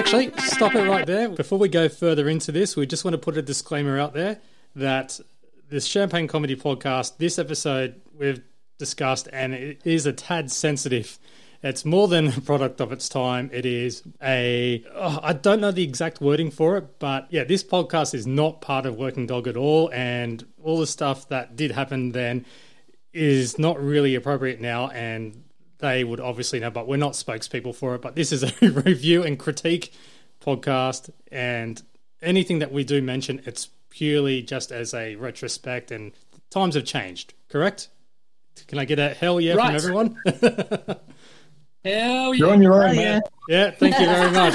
Actually, stop it right there. Before we go further into this, we just want to put a disclaimer out there that this Champagne Comedy podcast, this episode we've discussed, and it is a tad sensitive. It's more than a product of its time. It is a. Oh, I don't know the exact wording for it, but yeah, this podcast is not part of Working Dog at all. And all the stuff that did happen then is not really appropriate now. And they would obviously know, but we're not spokespeople for it. But this is a review and critique podcast. And anything that we do mention, it's purely just as a retrospect. And times have changed, correct? Can I get a hell yeah Right. from everyone? Hell yeah. You're yeah. on your own, man. Yeah, thank you very much.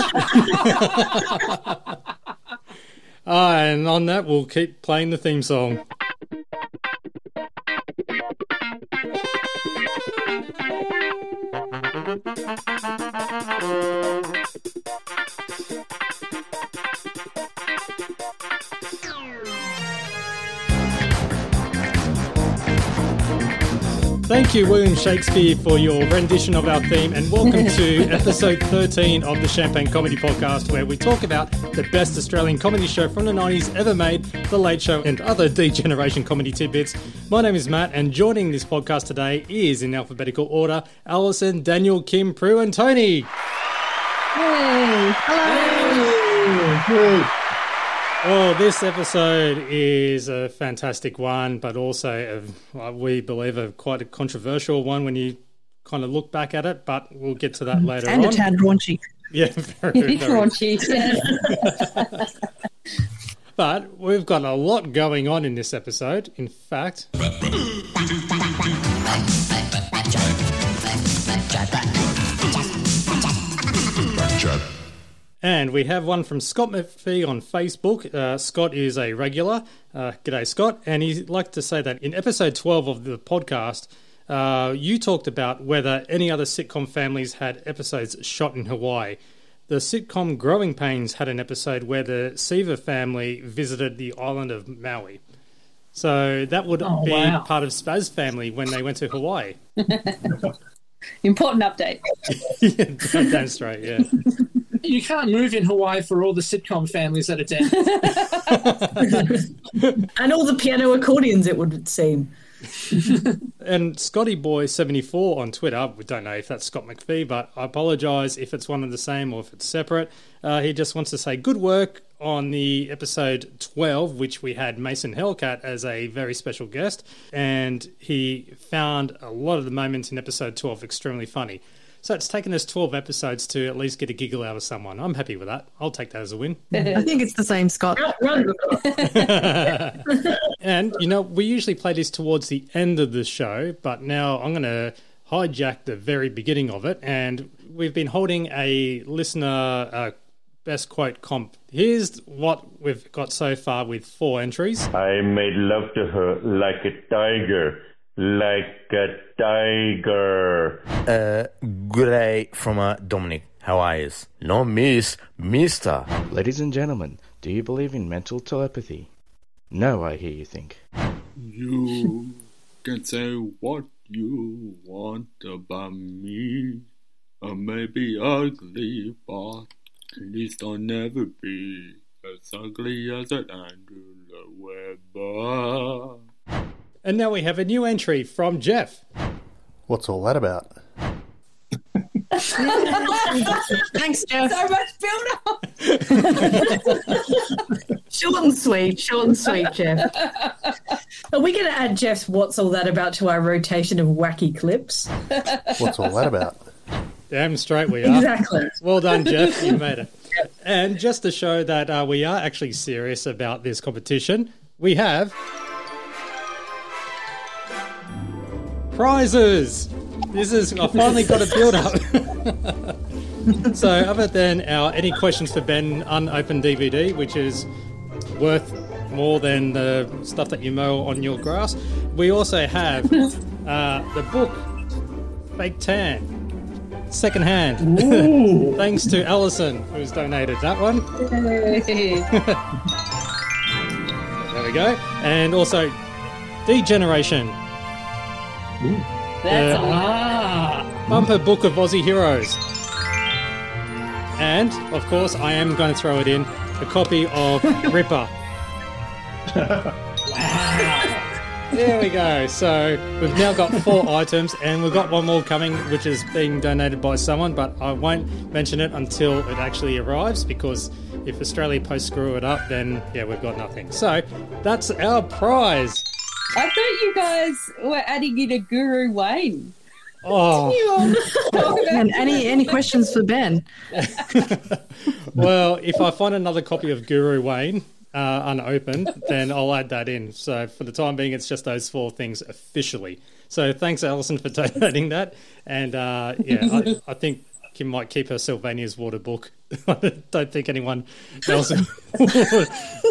Ah, and on that, we'll keep playing the theme song. Thank you. Thank you, William Shakespeare, for your rendition of our theme, and welcome to episode 13 of the Champagne Comedy Podcast, where we talk about the best Australian comedy show from the 90s ever made, The Late Show, and other D Generation comedy tidbits. My name is Matt, and joining this podcast today is, in alphabetical order, Alison, Daniel, Kim, Prue, and Tony. Hey, Oh, this episode is a fantastic one, but also, a, uh, we believe, a quite a controversial one when you kind of look back at it, but we'll get to that later and on. a tad raunchy. Yeah, very, very. Raunchy. But we've got a lot going on in this episode. In fact, and we have one from Scott McPhee on Facebook. Uh, Scott is a regular. Uh, g'day, Scott. And he'd like to say that in episode 12 of the podcast, uh, you talked about whether any other sitcom families had episodes shot in Hawaii. The sitcom Growing Pains had an episode where the Seaver family visited the island of Maui. So that would Oh, be wow. part of Spaz family when they went to Hawaii. Important update. yeah, damn straight, yeah. You can't move in Hawaii for all the sitcom families that are down. And all the piano accordions, it would seem. And Scotty Boy seventy four on Twitter. We don't know if that's Scott McPhee, but I apologise if it's one and the same or if it's separate. Uh, he just wants to say good work on the episode twelve, which we had Mason Hellcat as a very special guest, and he found a lot of the moments in episode twelve extremely funny. So it's taken us twelve episodes to at least get a giggle out of someone. I'm happy with that. I'll take that as a win. I think it's the same, Scott. And you know, we usually play this towards the end of the show, but now I'm going to hijack the very beginning of it. And we've been holding a listener uh, best quote comp. Here's what we've got so far with four entries. I made love to her like a tiger, like a tiger. Uh, good day from uh, Dominic. How are you? No, Miss, Mister. Ladies and gentlemen, do you believe in mental telepathy? No, I hear you think. You can say what you want about me. I may be ugly, but at least I'll never be as ugly as an Angela Weber. And now we have a new entry from Jeff. What's all that about? Thanks, Jeff. So much build up. Short and sweet, short and sweet, Jeff. Are we going to add Jeff's What's All That About to our rotation of wacky clips? What's all that about? Damn straight we are. Exactly. Well done, Jeff. You made it. And just to show that uh, we are actually serious about this competition, we have prizes. This is I finally got a build up. so, other than our any questions for Ben unopened DVD, which is worth more than the stuff that you mow on your grass, we also have uh, the book Fake Tan. Second hand. Thanks to Alison, who's donated that one. There we go. And also, D Generation. That's Yeah. all. Ah, Bumper Book of Aussie Heroes. And, of course, I am going to throw it in a copy of Ripper. There we go. So we've now got four items, and we've got one more coming, which is being donated by someone, but I won't mention it until it actually arrives because if Australia Post screw it up, then yeah, we've got nothing. So that's our prize. I thought you guys were adding in a Guru Wayne. Oh, And any any questions for Ben? well, if I find another copy of Guru Wayne uh, unopened, then I'll add that in. So for the time being, it's just those four things officially. So thanks, Alison, for donating that. And uh, yeah, I, I think Kim might keep her Sylvania's water book. I don't think anyone else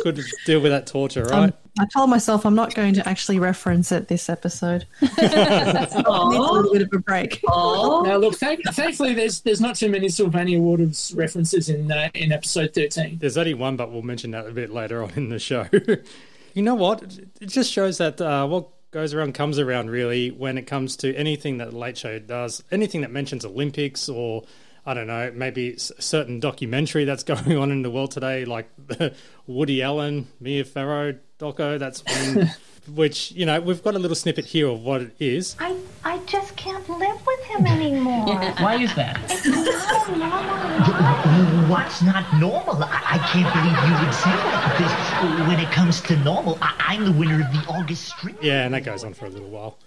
could deal with that torture, right? Um, I told myself I'm not going to actually reference it this episode. I need a little bit of a break. Now, look, thank, thankfully, there's there's not too many Sylvania Waters references in uh, in episode 13. There's only one, but we'll mention that a bit later on in the show. you know what? It just shows that uh, what goes around comes around, really, when it comes to anything that Late Show does, anything that mentions Olympics or. I don't know, maybe a certain documentary that's going on in the world today, like Woody Allen, Mia Farrow doco. That's which you know we've got a little snippet here of what it is. I, I just can't live with him anymore. Why is that? It's not normal. What's not normal? I, I can't believe you would say that because when it comes to normal, I, I'm the winner of the August Strip. Yeah, and that goes on for a little while.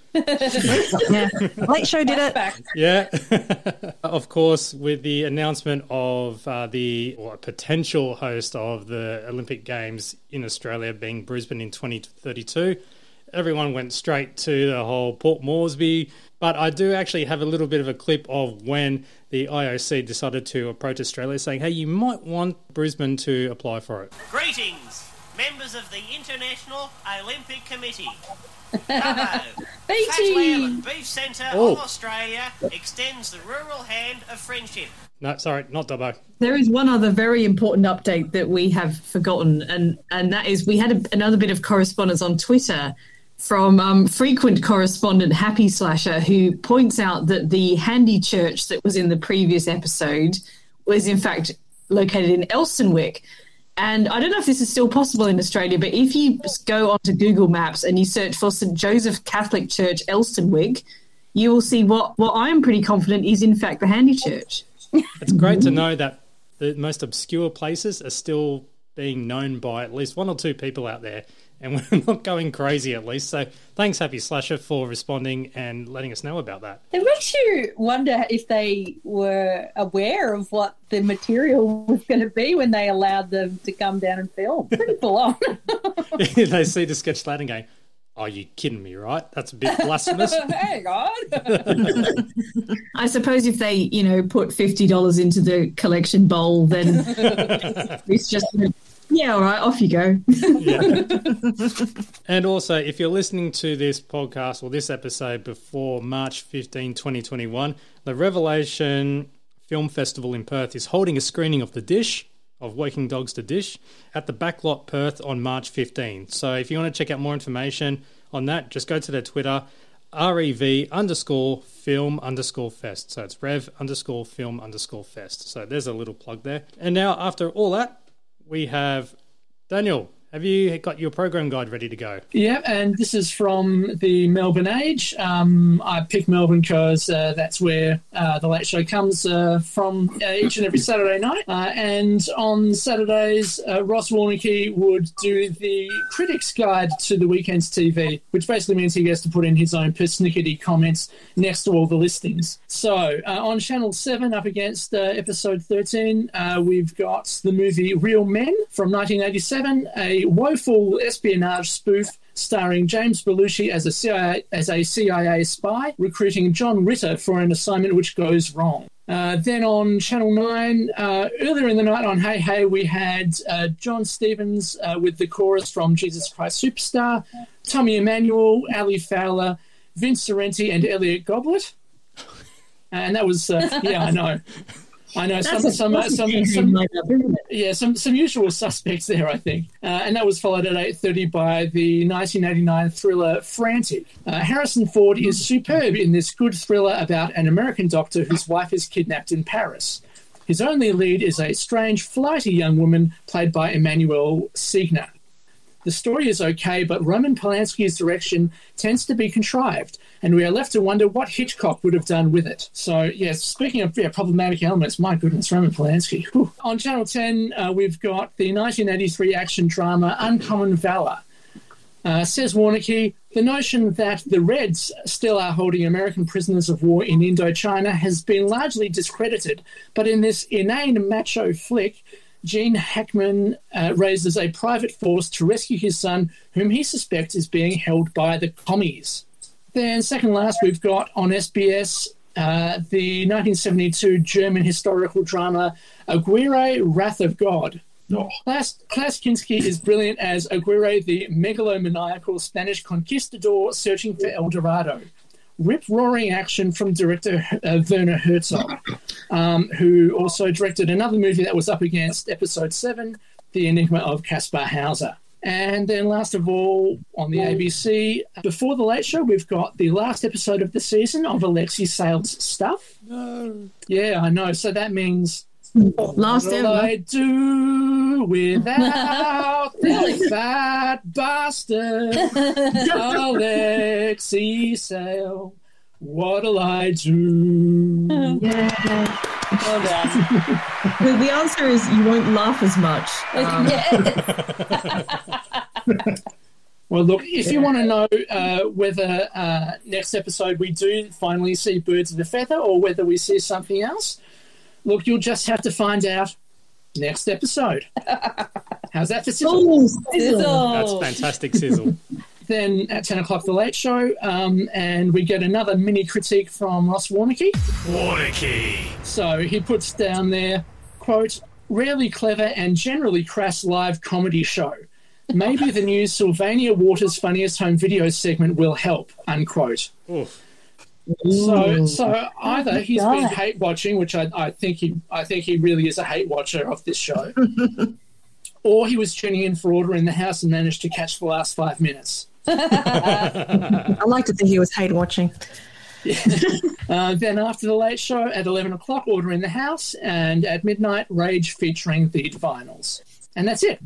Yeah, Late Show did it. Yeah, of course, with the announcement of uh, the or potential host of the Olympic Games in Australia being Brisbane in 2032, everyone went straight to the whole Port Moresby. But I do actually have a little bit of a clip of when the IOC decided to approach Australia saying, hey, you might want Brisbane to apply for it. Greetings, members of the International Olympic Committee. Beatty! Beef Centre Oh. of Australia extends the rural hand of friendship. No, sorry, not Dubbo. There is one other very important update that we have forgotten, and and that is we had a, another bit of correspondence on Twitter from um, frequent correspondent Happy Slasher, who points out that the handy church that was in the previous episode was in fact located in Elsternwick. And I don't know if this is still possible in Australia, but if you go onto Google Maps and you search for St Joseph Catholic Church Elsternwick, you will see what, what I'm pretty confident is in fact the handy church. It's great to know that the most obscure places are still being known by at least one or two people out there, and we're not going crazy at least. So thanks, Happy Slasher, for responding and letting us know about that. It makes you wonder if they were aware of what the material was going to be when they allowed them to come down and film. Pretty full on. they see the sketch that and go, "Oh, you kidding me, right? That's a bit blasphemous." Hang on. I suppose if they, you know, put fifty dollars into the collection bowl, then it's just yeah, all right, off you go. And also, if you're listening to this podcast or this episode before March 15, 2021, the Revelation Film Festival in Perth is holding a screening of The Dish, of Working Dogs to Dish, at the Backlot Perth on March 15. So if you want to check out more information on that, just go to their Twitter, rev underscore film underscore fest. So it's rev underscore film underscore fest. So there's a little plug there. And now, after all that, we have Daniel. Have you got your program guide ready to go? Yeah, and this is from the Melbourne Age. Um, I picked Melbourne because uh, that's where uh, the Late Show comes uh, from uh, each and every Saturday night. Uh, and on Saturdays, uh, Ross Warneke would do the Critics Guide to the Weekend's TV, which basically means he gets to put in his own persnickety comments next to all the listings. So on Channel 7, up against episode 13, uh, we've got the movie Real Men from 1987, a woeful espionage spoof starring James Belushi as a CIA, as a CIA spy, recruiting John Ritter for an assignment which goes wrong. Uh, then on Channel 9, uh, earlier in the night on Hey Hey, we had uh, Jon Stevens uh, with the chorus from Jesus Christ Superstar, Tommy Emmanuel, Ali Fowler, Vince Sorrenti, and Elliot Goblet. And that was, uh, yeah, I know. I know some, a some, uh, some, some, lineup, yeah, some some usual suspects there, I think, uh, and that was followed at eight thirty by the nineteen eighty nine thriller Frantic. Uh, Harrison Ford is superb in this good thriller about an American doctor whose wife is kidnapped in Paris. His only lead is a strange, flighty young woman played by Emmanuelle Seigner. The story is okay, but Roman Polanski's direction tends to be contrived, and we are left to wonder what Hitchcock would have done with it. So, yes, speaking of yeah, problematic elements, my goodness, Roman Polanski. Whew. On Channel 10, uh, we've got the 1983 action drama Uncommon Valor. Uh, says Warneke, the notion that the Reds still are holding American prisoners of war in Indochina has been largely discredited, but in this inane macho flick, Gene Hackman uh, raises a private force to rescue his son, whom he suspects is being held by the commies. Then, second last, we've got on SBS uh, the 1972 German historical drama Aguirre, Wrath of God. Klaus, Klaus Kinski is brilliant as Aguirre, the megalomaniacal Spanish conquistador searching for El Dorado. Rip roaring action from director uh, Werner Herzog, um, who also directed another movie that was up against episode 7, The Enigma of Kaspar Hauser. And then, last of all, on the ABC, before the late show, we've got the last episode of the season of Alexei Sayle's stuff. No. Yeah, I know. So that means Last What'll ever. I do without this fat bastard, Alexei Sayle? What'll I do? the, the answer is you won't laugh as much. Um, Well, look, if you want to know uh, whether uh, next episode we do finally see Birds of a Feather or whether we see something else, look, you'll just have to find out next episode. How's that for sizzle? That's fantastic sizzle. Then at 10 o'clock, The Late Show, um, and we get another mini critique from Ross Warneke. Warneke. So he puts down there, quote, rarely clever and generally crass live comedy show. Maybe the new Sylvania Waters Funniest Home Video segment will help, unquote. So, so either he's been hate watching, which I, I think he, I think he really is a hate watcher of this show, or he was tuning in for Order in the House and managed to catch the last five minutes. I like to think he was hate watching. Uh, then after the late show at 11 o'clock, Order in the House, and at midnight, Rage featuring the Divinyls. And that's it.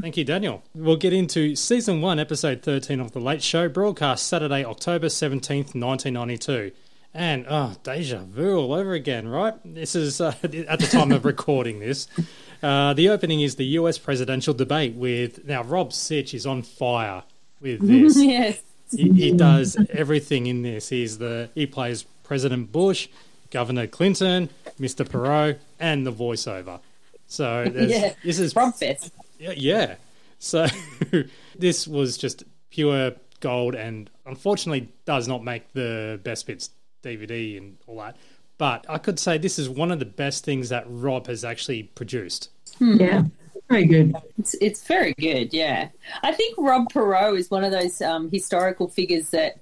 Thank you, Daniel. We'll get into season one, episode 13 of The Late Show, broadcast Saturday, October 17th, 1992. And, oh, deja vu all over again, right? This is uh, at the time of recording this. Uh, the opening is the US presidential debate with. Now, Rob Sitch is on fire with this. yes. he, he does everything in this. He's the he plays President Bush, Governor Clinton, Mr. Perot, and the voiceover. So there's, Yeah. this is Rob Fest. yeah, yeah. So this was just pure gold, and unfortunately does not make the best bits DVD and all that. But I could say this is one of the best things that Rob has actually produced. Hmm. Yeah, very good. It's, it's very good, yeah. I think Rob Perot is one of those um, historical figures that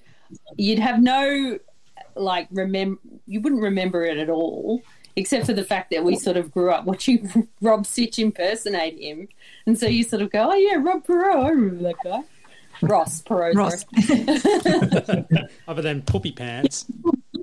you'd have no, like, remember, you wouldn't remember it at all, except for the fact that we sort of grew up watching Rob Sitch impersonate him. And so you sort of go, oh, yeah, Rob Perot, I remember that guy. Ross Perot. Ross. Other than poopy pants.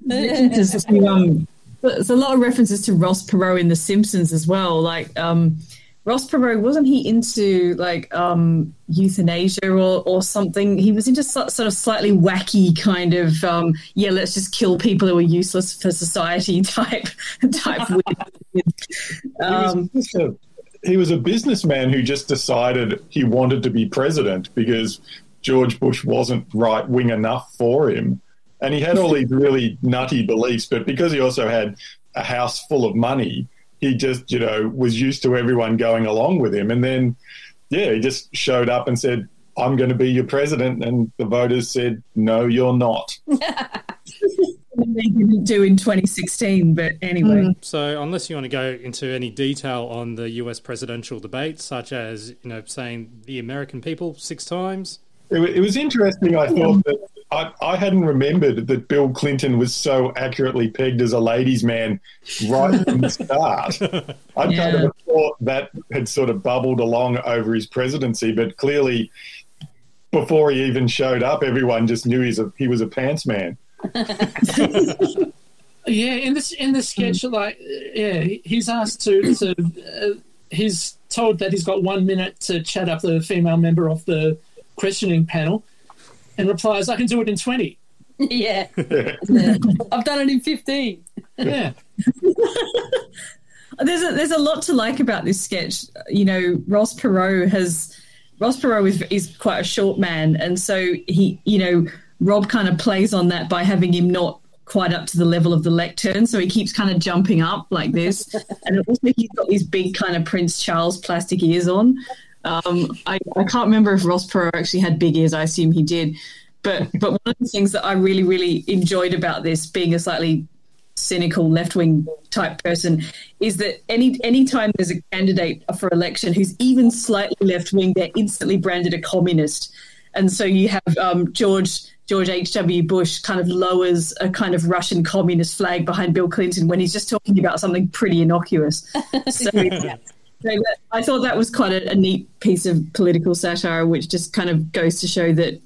references to, um, there's a lot of references to Ross Perot in The Simpsons as well. Like um, Ross Perot, wasn't he into like um, euthanasia or, or something? He was into so, sort of slightly wacky kind of um, yeah, let's just kill people who are useless for society type type. Um, he, was a, he was a businessman who just decided he wanted to be president because George Bush wasn't right wing enough for him. And he had all these really nutty beliefs, but because he also had a house full of money, he just, you know, was used to everyone going along with him. And then, yeah, he just showed up and said, I'm going to be your president. And the voters said, no, you're not. they didn't do in 2016, but anyway. Hmm. So, unless you want to go into any detail on the US presidential debate, such as, you know, saying the American people six times. It, it was interesting. I thought that I, I hadn't remembered that Bill Clinton was so accurately pegged as a ladies' man right from the start. I kind of thought that had sort of bubbled along over his presidency, but clearly, before he even showed up, everyone just knew he's a, he was a pants man. Yeah, in this in the sketch, like yeah, he's asked to to uh, he's told that he's got one minute to chat up the female member of the questioning panel, and replies, "I can do it in 20. yeah. I've done it in 15. Yeah. There's a, there's a lot to like about this sketch. You know, Ross Perot has Ross Perot is, is quite a short man, and so he, you know, Rob kind of plays on that by having him not quite up to the level of the lectern, so he keeps kind of jumping up like this, and also he's got these big kind of Prince Charles plastic ears on. Um, I, I can't remember if Ross Perot actually had big ears. I assume he did. But but one of the things that I really really enjoyed about this, being a slightly cynical left wing type person, is that any any time there's a candidate for election who's even slightly left wing, they're instantly branded a communist. And so you have um, George George H W Bush kind of lowers a kind of Russian communist flag behind Bill Clinton when he's just talking about something pretty innocuous. So, so that, I thought that was quite a, a neat piece of political satire, which just kind of goes to show that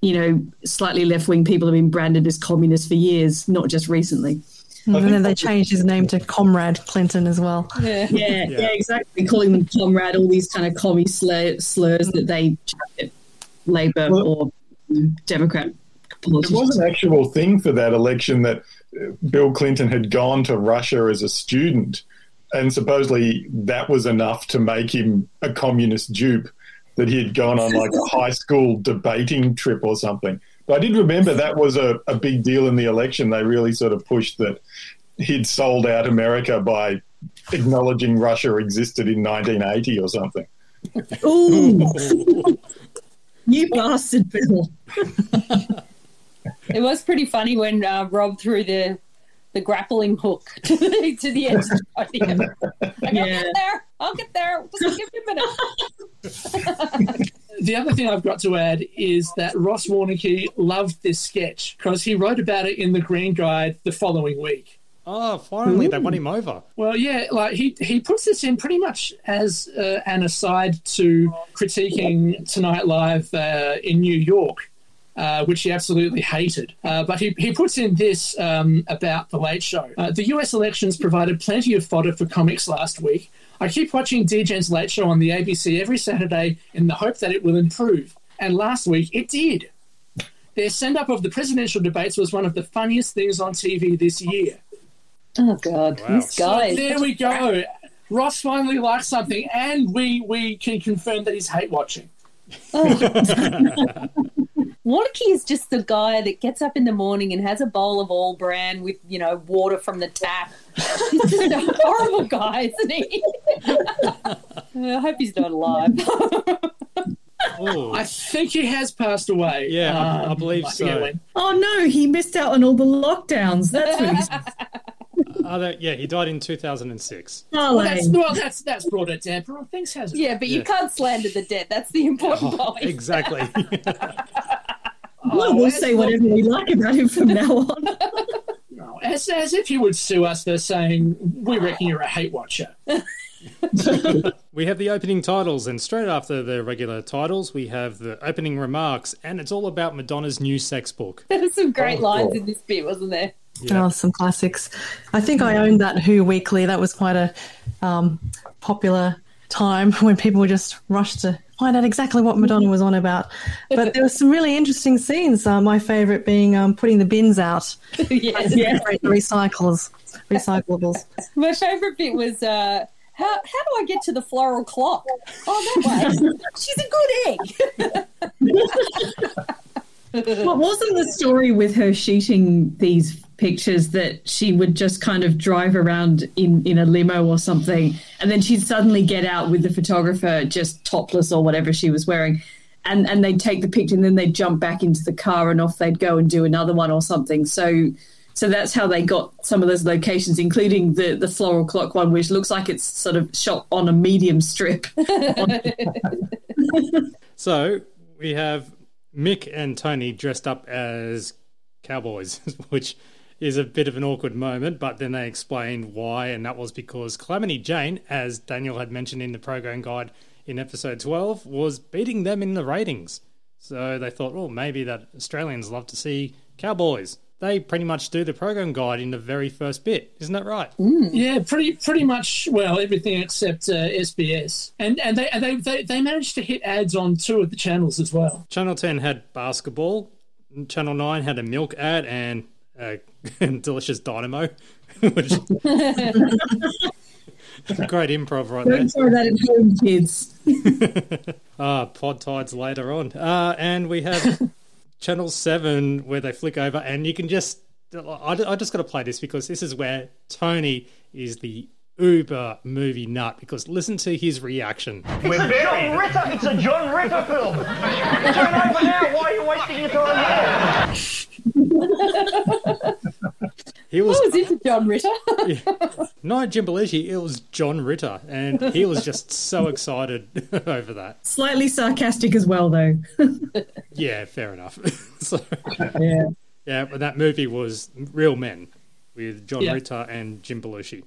you know slightly left wing people have been branded as communists for years, not just recently. And then they changed his name to Comrade Clinton as well. Yeah, yeah, yeah, exactly. Calling them comrade, all these kind of commie slur, slurs that they chuck at Labour or Democrat It was an actual thing for that election that uh, Bill Clinton had gone to Russia as a student, and supposedly that was enough to make him a communist dupe. That he had gone on like a high school debating trip or something. But I did remember that was a, a big deal in the election. They really sort of pushed that he'd sold out America by acknowledging Russia existed in 1980 or something. Ooh, you bastard, Bill. It was pretty funny when uh, Rob threw the the grappling hook to the, to the edge of the podium. Like, I'll Yeah. get there. I'll get there. Just give me a minute. The other thing I've got to add is that Ross Warneke loved this sketch because he wrote about it in the Green Guide the following week. Oh, finally, they won him over. Well, yeah, like he he puts this in pretty much as uh, an aside to critiquing Tonight Live uh, in New York, uh, which he absolutely hated. Uh, but he, he puts in this um, about the Late Show. Uh, the U.S. elections provided plenty of fodder for comics last week. I keep watching DJ's Late Show on the ABC every Saturday in the hope that it will improve. And last week it did. Their send up of the presidential debates was one of the funniest things on TV this year. Oh God, Wow. this guy. So there we go. Ross finally likes something, and we we can confirm that he's hate watching. Warneke is just the guy that gets up in the morning and has a bowl of all bran with, you know, water from the tap. He's just a horrible guy, isn't he? I hope he's not alive. Oh, I think he has passed away. Yeah, I- I Um, believe so. when. Oh no, he missed out on all the lockdowns. That's what he's oh, that- yeah, he died in 2006. Well, that's, well, that's that's brought it down. But things has yeah, but you can't slander the dead. That's the important oh, point. Exactly. Oh, well, we'll say whatever we like about him from now on. No, as as if you would sue us for saying we reckon you're a hate watcher. we have the opening titles, and straight after the regular titles, we have the opening remarks, and it's all about Madonna's new sex book. There were some great Oh, lines cool. in this bit, wasn't there? Yeah. Oh, some classics. I think I owned that Who Weekly. That was quite a um, popular time when people were just rushed to find out exactly what Madonna was on about. But there were some really interesting scenes. Uh, my favourite being um, putting the bins out, yes. yeah. recycles, recyclables. My favourite bit was uh, how how do I get to the floral clock? Oh, that way. She's a good egg. What wasn't the story with her shooting these pictures that she would just kind of drive around in, in a limo or something, and then she'd suddenly get out with the photographer just topless or whatever she was wearing, and and they'd take the picture and then they'd jump back into the car and off they'd go and do another one or something. So. So that's how they got some of those locations, including the, the floral clock one, which looks like it's sort of shot on a medium strip. So we have Mick and Tony dressed up as cowboys, which is a bit of an awkward moment, but then they explain why, and that was because Calamity Jane, as Daniel had mentioned in the program guide in episode 12, was beating them in the ratings. So they thought, well, maybe that Australians love to see cowboys. they pretty much do the program guide in the very first bit. Isn't that right? Yeah, pretty pretty much. Well, everything except uh, SBS, and and they, and they they they managed to hit ads on two of the channels as well. Channel 10 had basketball, Channel 9 had a milk ad, and uh, delicious dynamo, which great improv right there. Don't throw that at home, kids. Ah, pod tides later on. Uh, and we have Channel 7 where they flick over, and you can just. I, I just got to play this because this is where Tony is the uber movie nut because listen to his reaction. It's a John Ritter. It's a John Ritter film. Turn over now. Why are you wasting your time here? He was, I was into John Ritter. not Jim Belushi, it was John Ritter, and he was just so excited over that. Slightly sarcastic as well, though. Yeah, fair enough. so, yeah. yeah, but that movie was Real Men with John Yeah. Ritter and Jim Belushi.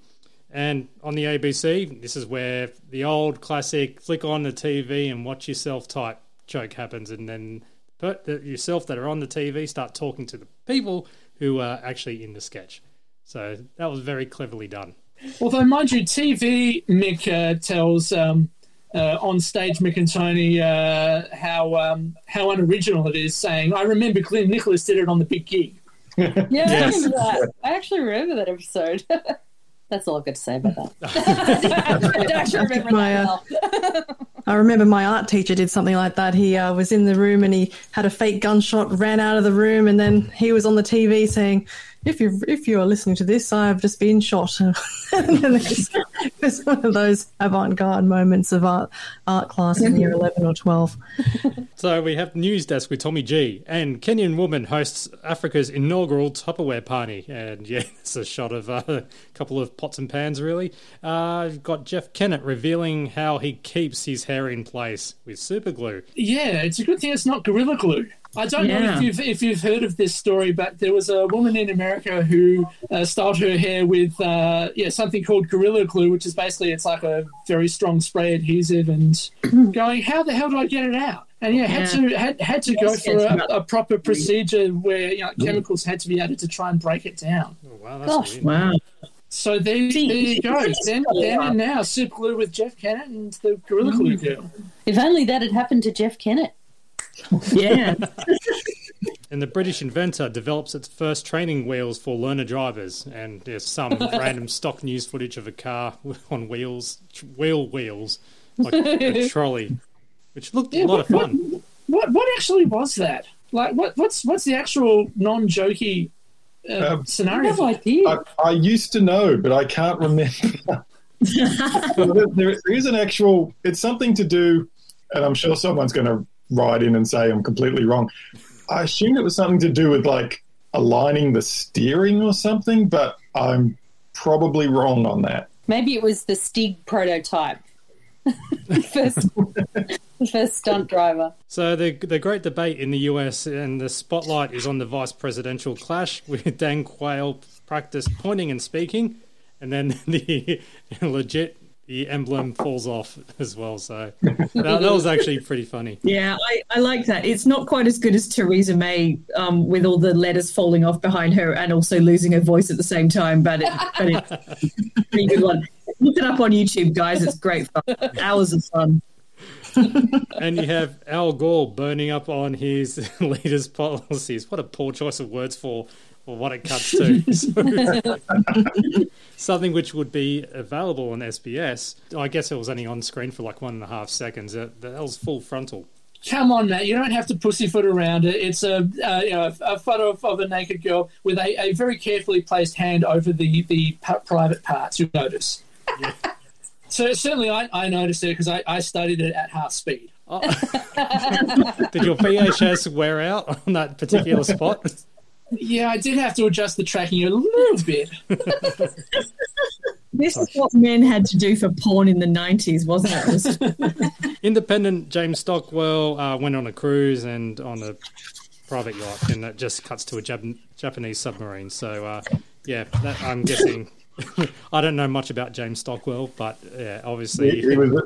And on the ABC, this is where the old classic flick on the TV and watch yourself type joke happens, and then put the, yourself that are on the TV start talking to the people who are actually in the sketch. So that was very cleverly done. Although, mind you, TV Mick uh, tells um, uh, on stage Mick and Tony uh, how um, how unoriginal it is, saying, "I remember Glynn Nicholas did it on the Big Gig." Yeah, Yes. I remember that. I actually remember that episode. That's all I've got to say about that. I actually remember My, that uh, well. I remember my art teacher did something like that. He uh, was in the room and he had a fake gunshot, ran out of the room, and then he was on the TV saying, "If you if you are listening to this, I have just been shot." and then it's, it's one of those avant-garde moments of art art class in year eleven or twelve. So we have News Desk with Tommy G, and Kenyan woman hosts Africa's inaugural Tupperware party, and yeah, it's a shot of uh, a couple of pots and pans. Really, uh, you've got Jeff Kennett revealing how he keeps his hair in place with super glue. Yeah, it's a good thing it's not Gorilla Glue. I don't know if you've if you've heard of this story, but there was a woman in America who uh, styled her hair with uh, yeah something called Gorilla Glue, which is basically it's like a very strong spray adhesive, and going how the hell do I get it out? And yeah, had Yeah. to had, had to go for a, a proper procedure where you know, chemicals had to be added to try and break it down. Oh, wow, that's Gosh. weird. Wow. So there, there you go. Then, then and now, super glue with Jeff Kennett and the Gorilla Glue girl. If only that had happened to Jeff Kennett. Yeah. And the British inventor develops its first training wheels for learner drivers, and there's some random stock news footage of a car on wheels, wheel wheels, like a trolley, which looked a lot of fun. What what actually was that? Like what what's what's the actual non jokey uh, Um, scenario? I, I used to know, but I can't remember. there, there is an actual. It's something to do, and I'm sure someone's going to write in and say I'm completely wrong. I assumed it was something to do with like aligning the steering or something, but I'm probably wrong on that. Maybe it was the Stig prototype. first, first stunt driver. So the the great debate in the US and the spotlight is on the vice presidential clash with Dan Quayle practice pointing and speaking, and then the legit the emblem falls off as well. So that, that was actually pretty funny. Yeah, I, I like that. It's not quite as good as Theresa May um, with all the letters falling off behind her and also losing her voice at the same time, but, it, but it's a pretty good one. Look it up on YouTube, guys. It's great fun. Hours of fun. and you have Al Gore burning up on his leader's policies. What a poor choice of words for, for what it cuts to. So- something which would be available on SBS. I guess it was only on screen for like one and a half seconds. That, that was full frontal. Come on, Matt. You don't have to pussyfoot around it. It's a uh, you know a photo of, of a naked girl with a, a very carefully placed hand over the the p- private parts. You notice. So certainly, I, I noticed it because I, I studied it at half speed. Did your VHS wear out on that particular spot? Yeah, I did have to adjust the tracking a little bit. This is what men had to do for porn in the 90s, wasn't it? Independent James Stockdale uh, went on a cruise and on a private yacht, and it just cuts to a Jap- Japanese submarine. So, uh, yeah, that, I'm guessing. I don't know much about James Stockdale, but yeah, obviously. He, he was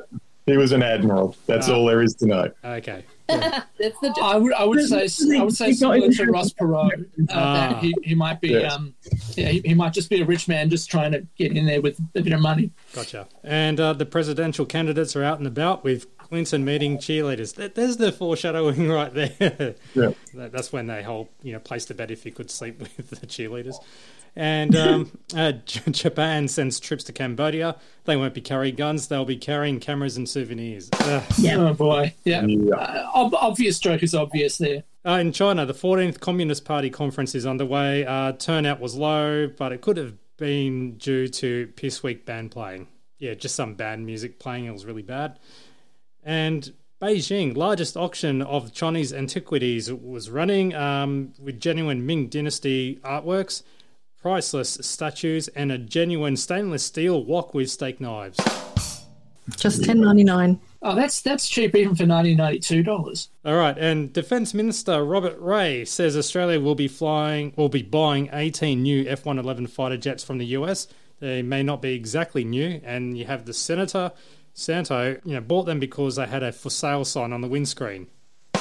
He was an admiral. That's Ah. all there is to know. Okay. That's the I would, I would say, I would say He's not similar even- to Ross Perot. Uh, Ah. that he, he might be, Yes. um, yeah, he, he might just be a rich man just trying to get in there with a bit of money. Gotcha. And uh, the presidential candidates are out and about with Clinton meeting cheerleaders. There's the foreshadowing right there. Yeah. That's when they whole you know placed the bet if you could sleep with the cheerleaders. And um, uh, Japan sends troops to Cambodia. They won't be carrying guns. They'll be carrying cameras and souvenirs. Ugh. Oh boy, yeah. Yeah. Uh, ob- obvious joke is obvious there. Uh, in China, the 14th Communist Party conference is underway. Uh, turnout was low, but it could have been due to Piss Week band playing. Yeah, just some band music playing. It was really bad. And Beijing, largest auction of Chinese antiquities, was running um, with genuine Ming Dynasty artworks, priceless statues, and a genuine stainless steel wok with steak knives. Just ten ninety nine. Oh, that's that's cheap even for nineteen ninety two dollars. All right, and Defence Minister Robert Ray says Australia will be flying, will be buying 18 new F-111 fighter jets from the US. They may not be exactly new, and you have the Senator Santo, you know, bought them because they had a for sale sign on the windscreen.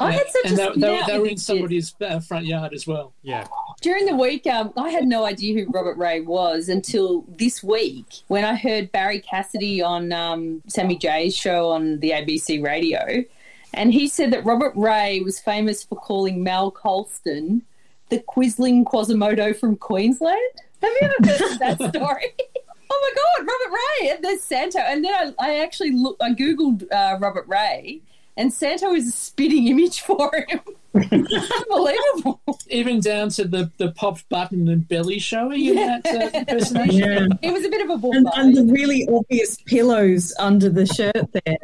I had such and a they, they, they were in somebody's uh, front yard as well. Yeah, During the week, um, I had no idea who Robert Ray was until this week when I heard Barrie Cassidy on um, Sammy J's show on the ABC radio. And he said that Robert Ray was famous for calling Mal Colston the Quisling Quasimodo from Queensland. Have you ever heard of that story? oh my God, Robert Ray! There's Santo. And then I, I actually looked, I Googled uh, Robert Ray, and Santo is a spitting image for him. Unbelievable. Even down to the, the popped button and belly showing in Yeah. that uh, impersonation. Yeah. It was a bit of a bull and, and the really obvious pillows under the shirt there.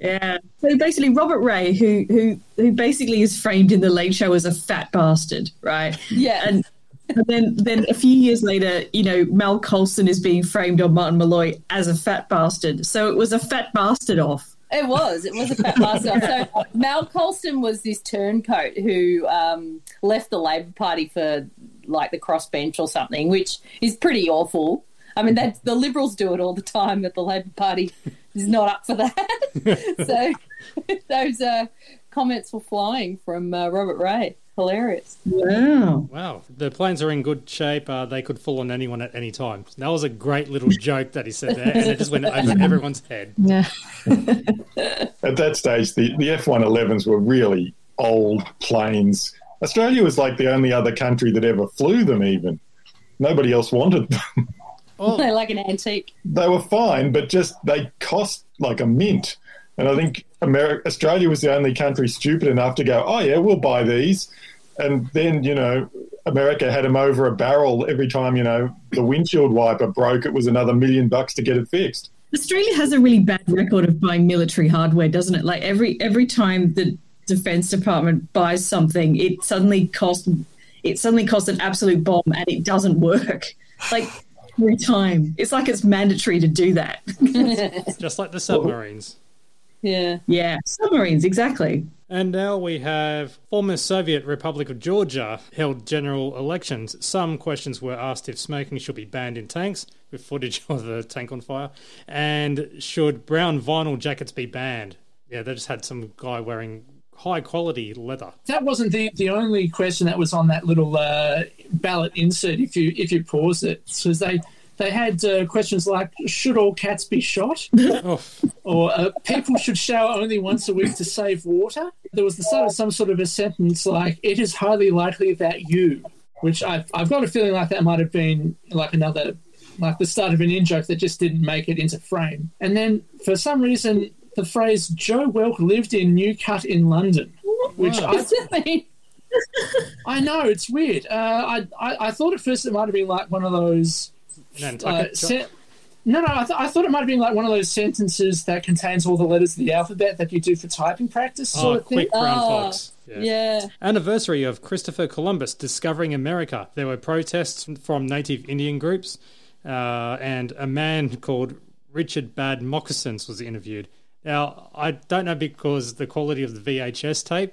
Yeah. So basically, Robert Ray, who who who basically is framed in the Late Show as a fat bastard, right? Yeah. And, and then then a few years later, you know, Mal Colston is being framed on Martin/Molloy as a fat bastard. So it was a fat bastard off. It was. It was a fat bastard. So Mal Colston was this turncoat who um, left the Labor Party for like the crossbench or something, which is pretty awful. I mean, that the Liberals do it all the time, but the Labor Party is not up for that. so those uh, comments were flying from uh, Robert Ray. Hilarious. Wow. wow. The planes are in good shape. Uh, they could fall on anyone at any time. That was a great little joke that he said there, and it just went over everyone's head. Yeah. At that stage, the, the F 111s were really old planes. Australia was like the only other country that ever flew them, even. Nobody else wanted them. They're like an antique. They were fine, but just they cost like a mint. And I think America, Australia was the only country stupid enough to go, oh, yeah, we'll buy these. And then, you know, America had them over a barrel every time, you know, the windshield wiper broke. It was another million bucks to get it fixed. Australia has a really bad record of buying military hardware, doesn't it? Like every every time the Defense Department buys something, it suddenly costs it suddenly costs an absolute bomb, and it doesn't work. Like every time, it's like it's mandatory to do that. Just like the submarines. Yeah. Yeah, submarines exactly. And now we have former Soviet Republic of Georgia held general elections. Some questions were asked if smoking should be banned in tanks, with footage of a tank on fire, and should brown vinyl jackets be banned. Yeah, they just had some guy wearing high quality leather. That wasn't the, the only question that was on that little uh, ballot insert. If you if you pause it, because they they had uh, questions like should all cats be shot, or uh, people should shower only once a week to save water. There was the start of some sort of a sentence like it is highly likely that you, which I've I've got a feeling like that might have been like another like the start of an in joke that just didn't make it into frame. And then for some reason the phrase Joe Welk lived in Newcut in London, which I, I know it's weird. Uh, I, I I thought at first it might have been like one of those. Nantucket, uh, sen- no, no, I, th- I thought it might have been like one of those sentences that contains all the letters of the alphabet that you do for typing practice, Oh, sort of thing. quick brown fox. Yeah. Anniversary of Christopher Columbus discovering America. There were protests from native Indian groups, uh, and a man called Richard Bad Moccasins was interviewed. Now, I don't know because the quality of the VHS tape,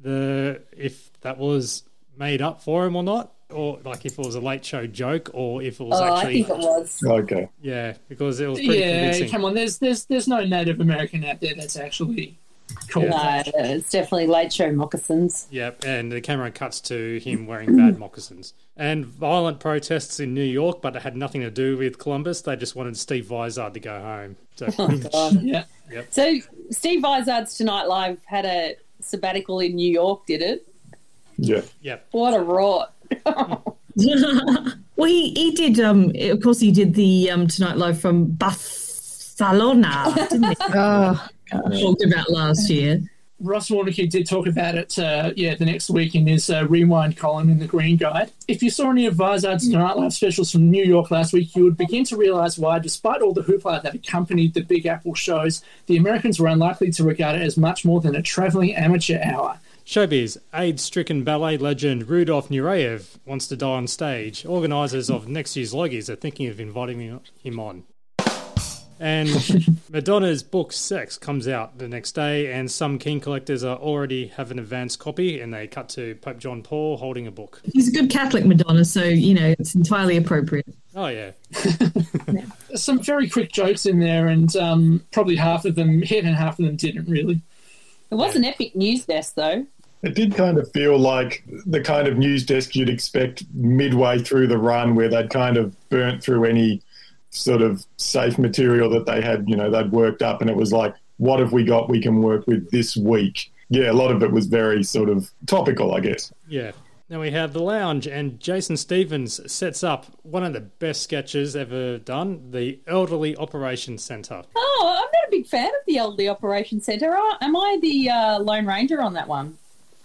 the if that was made up for him or not, or like if it was a late show joke, or if it was Oh, I actually. think it was. Okay. Yeah, because it was pretty Yeah, convincing. come on. There's there's there's no Native American out there that's actually called No, it's definitely late show moccasins. Yep, and the camera cuts to him wearing bad mm. moccasins. And violent protests in New York, but it had nothing to do with Columbus. They just wanted Steve Vizard to go home. So, Oh, Yeah. Yep. So Steve Vizard's Tonight Live had a sabbatical in New York, did it? Yeah. Yep. What a rot. well, he, he did. Um, of course, he did the um, Tonight Live from Barcelona, didn't he? Oh, Talked about last year. Ross Warneke did talk about it, uh, yeah, the next week in his uh, rewind column in the Green Guide. If you saw any of Vizard's Tonight Live specials from New York last week, you would begin to realise why, despite all the hoopla that accompanied the Big Apple shows, the Americans were unlikely to regard it as much more than a travelling amateur hour. Showbiz, AIDS stricken ballet legend Rudolf Nureyev wants to die on stage. Organisers of next year's Logies are thinking of inviting him on. And Madonna's book Sex comes out the next day, and some keen collectors are already have an advanced copy, and they cut to Pope John Paul holding a book. He's a good Catholic Madonna, so you know it's entirely appropriate. Oh, yeah. Some very quick jokes in there, and um, probably half of them hit and half of them didn't really. It was an epic news desk, though. It did kind of feel like the kind of news desk you'd expect midway through the run, where they'd kind of burnt through any sort of safe material that they had, you know, they'd worked up, and it was like, what have we got we can work with this week? Yeah, a lot of it was very sort of topical, I guess. Yeah. Now we have The Lounge, and Jason Stephens sets up one of the best sketches ever done the Elderly Operations Centre. Oh, I'm not a big fan of the Elderly Operations Centre. Am I the uh, Lone Ranger on that one?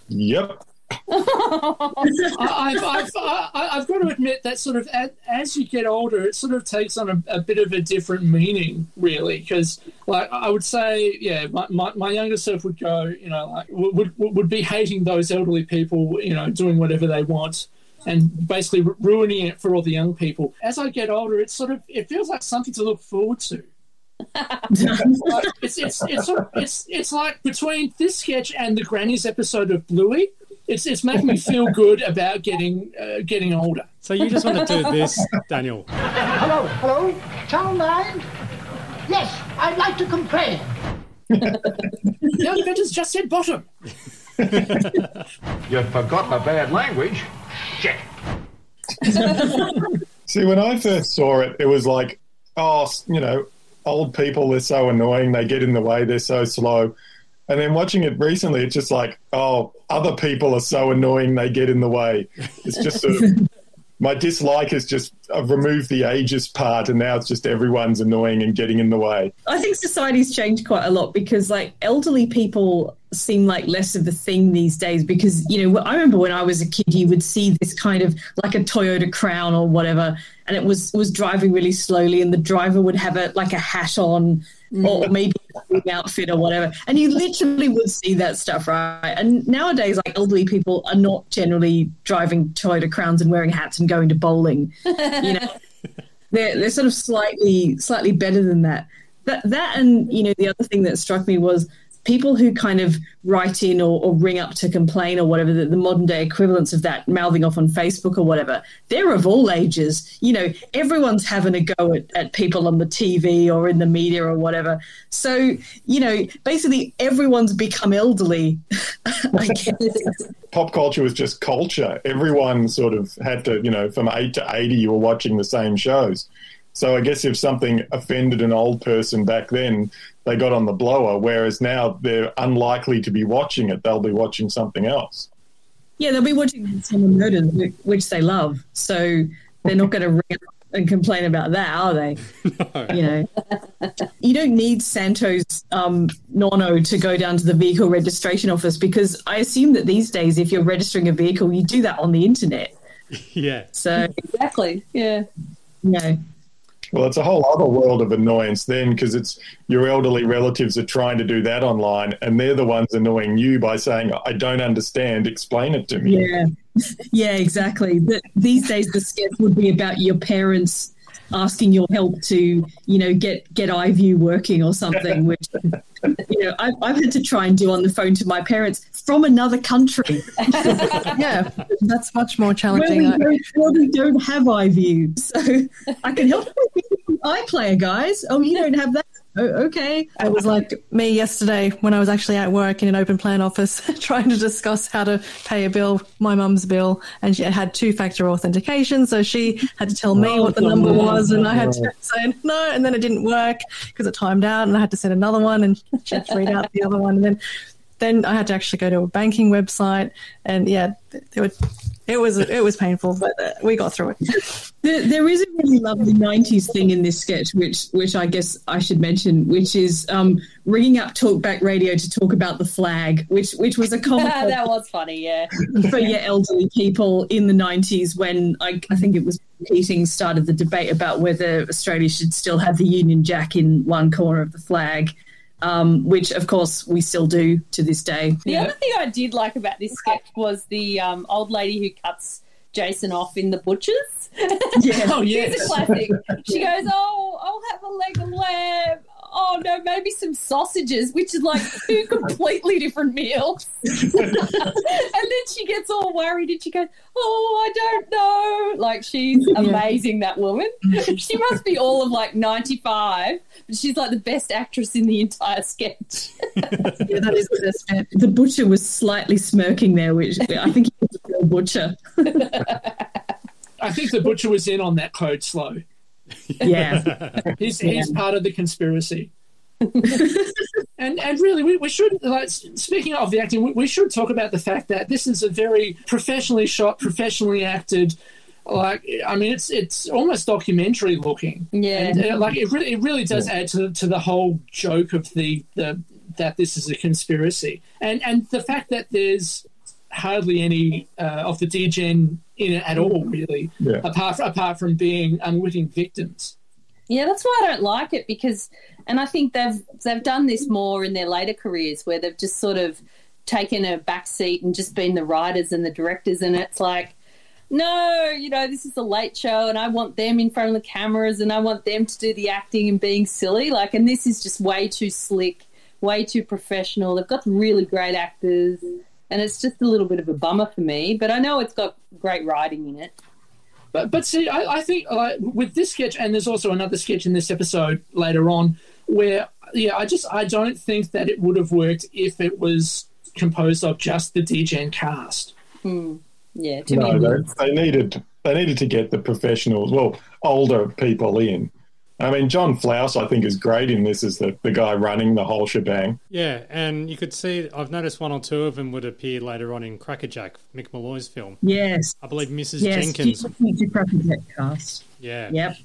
Yep. I, I've, I've, got to admit that sort of as, you get older, it sort of takes on a, a bit of a different meaning, really. Because, like, I would say, yeah, my, my, my younger self would go, you know, like, would, would would be hating those elderly people, you know, doing whatever they want. And basically ruining it for all the young people. As I get older, it's sort of it feels like something to look forward to. Like, it's, it's, it's, it's, it's like between this sketch and the Grannies episode of Bluey, it's, it's making me feel good about getting uh, getting older. So you just want to do this, Daniel. Hello, hello, Channel 9? Yes, I'd like to complain. The other vendors just said bottom. You forgot the bad language. Shit. See, when I first saw it, it was like, oh, you know, old people, they're so annoying. They get in the way. They're so slow. And then watching it recently, it's just like, oh, other people are so annoying. They get in the way. It's just sort of, my dislike is just, I've removed the ages part and now it's just everyone's annoying and getting in the way. I think society's changed quite a lot because, like, elderly people seem like less of a thing these days. Because, you know, I remember when I was a kid, you would see this kind of like a Toyota Crown or whatever, and it was was driving really slowly, and the driver would have a like a hat on or mm. maybe an outfit or whatever, and you literally would see that stuff, right? And nowadays, like, elderly people are not generally driving Toyota Crowns and wearing hats and going to bowling. You know, they're they're sort of slightly slightly better than that. That that and you know the other thing that struck me was people who kind of write in or, or ring up to complain or whatever the, the modern day equivalents of that mouthing off on Facebook or whatever. They're of all ages. You know, everyone's having a go at, at people on the TV or in the media or whatever. So you know, basically everyone's become elderly. I guess. Pop culture was just culture. Everyone sort of had to, you know, from 8 to 80, you were watching the same shows. So I guess if something offended an old person back then, they got on the blower, whereas now they're unlikely to be watching it. They'll be watching something else. Yeah, they'll be watching someone murdered, whi- which they love. So they're not going to ring and complain about that, are they? You know, you don't need Santos um, Nono to go down to the vehicle registration office because I assume that these days, if you're registering a vehicle, you do that on the internet. Yeah. So exactly, yeah. You know, Well, it's a whole other world of annoyance then because it's your elderly relatives are trying to do that online and they're the ones annoying you by saying, I don't understand, explain it to me. yeah, yeah, exactly. But these days, the sketch would be about your parents asking your help to, you know, get get iView working or something, which you know I've, I've had to try and do on the phone to my parents from another country. yeah, that's much more Where challenging. we, I- don't, where we don't have iView, so I can help you with iPlayer, guys. Oh, you don't have that? Oh, okay. I was like me yesterday when I was actually at work in an open plan office trying to discuss how to pay a bill, my mum's bill, and she had two factor authentication. So she had to tell me Oh, what the number was, and I had to say no, and then it didn't work because it timed out, and I had to send another one, and she had to read out the other one, and then then I had to actually go to a banking website, and yeah, there was it was it was painful, but uh, we got through it. There, there is a really lovely '90s thing in this sketch, which which I guess I should mention, which is um, ringing up Talkback Radio to talk about the flag, which which was a common that was funny, yeah. for your elderly people in the 90s when I, I think it was Keating started the debate about whether Australia should still have the Union Jack in one corner of the flag, um, which of course we still do to this day. The other thing I did like about this sketch was the um, old lady who cuts Jason off in the butchers. Yeah. Oh, yes. It's a classic. She goes, "Oh, I'll have a leg of lamb. Oh no, maybe some sausages," which is like two completely different meals. and then she gets all worried and she goes, "Oh, I don't know." Like she's amazing, that woman. Mm-hmm. she must be all of like ninety-five, but she's like the best actress in the entire sketch. yeah, that is the best bit. The butcher was slightly smirking there, which I think he was a real butcher. I think the butcher was in on that code slow. Yeah. he's he's part of the conspiracy. and and really, we, we should like speaking of the acting, we, we should talk about the fact that this is a very professionally shot, professionally acted. Like I mean, it's it's almost documentary looking. Yeah. and, uh, like it really it really does add to to the whole joke of the the that this is a conspiracy, and and the fact that there's hardly any uh, of the DGen in it at all, really, Yeah. apart apart from being unwitting victims. Yeah, that's why I don't like it because, and I think they've they've done this more in their later careers where they've just sort of taken a back seat and just been the writers and the directors, and it's like, no, you know, this is a late show, and I want them in front of the cameras, and I want them to do the acting and being silly, like, and this is just way too slick, way too professional. They've got really great actors, and it's just a little bit of a bummer for me, but I know it's got great writing in it. But but see, I, I think like, with this sketch, and there's also another sketch in this episode later on, where yeah, I just I don't think that it would have worked if it was composed of just the DGen cast. Hmm. Yeah, too No, they, they needed they needed to get the professionals, well, older people in. I mean, John Flaus, I think, is great in this as the, the guy running the whole shebang. Yeah, and you could see, I've noticed one or two of them would appear later on in Crackerjack, Mick Molloy's film. Yes. I believe Mrs. yes, Jenkins. Future Crackerjack cast. Yeah. Yep.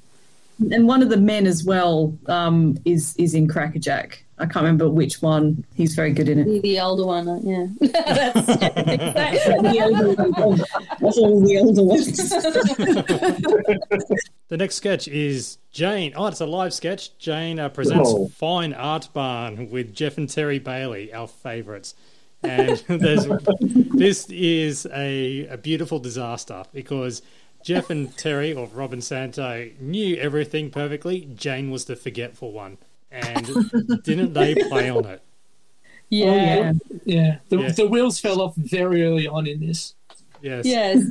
And one of the men as well um, is is in Crackerjack. I can't remember which one. He's very good in it. The, the older one, uh, yeah. That's the older one of all the older ones. The next sketch is Jane. Oh, it's a live sketch. Jane uh, presents Oh. Fine Art Barn with Jeff and Terry Bailey, our favourites. And there's this is a, a beautiful disaster because Jeff and Terry, or Rob and Santo, knew everything perfectly. Jane was the forgetful one. And didn't they play on it? Oh, yeah, yeah. The, Yeah. the wheels fell off very early on in this. Yes. Yes.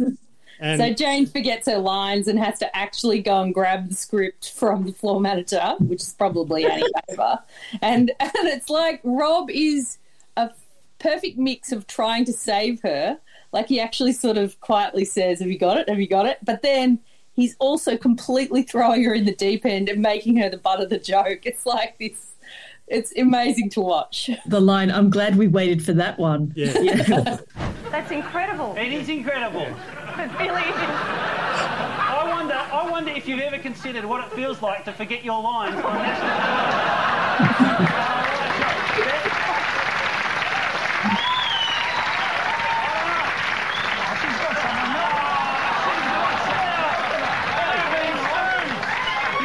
And so Jane forgets her lines and has to actually go and grab the script from the floor manager, which is probably Annie Faber. And and it's like Rob is a perfect mix of trying to save her. Like he actually sort of quietly says, Have you got it? Have you got it? But then he's also completely throwing her in the deep end and making her the butt of the joke. It's like this it's amazing to watch. The line, I'm glad we waited for that one. Yeah. That's incredible. It is incredible. It really is. I wonder, I wonder if you've ever considered what it feels like to forget your lines on national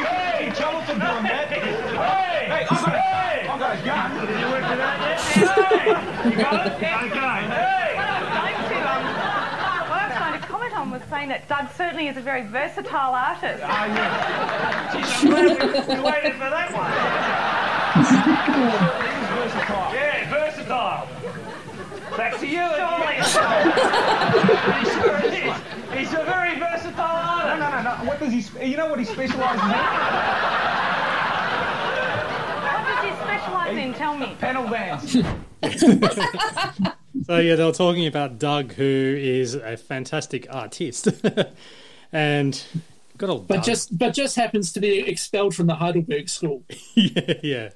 Hey, trouble for doing that. Hey, hey, I've got, hey, I've Did you work yet? Hey? Okay. What what I'm trying to comment on was saying that Doug certainly is a very versatile artist. Yes. Geez, I'm glad we, we waited for that one. versatile. yeah, versatile. Back to you. Surely. He's a very versatile artist. No, no, no, no. What does he? You know what he specialises in? What does he specialise in? Tell me. Panel bands. So yeah, they were talking about Doug, who is a fantastic artist, and got a But just but just happens to be expelled from the Heidelberg School. yeah, yeah.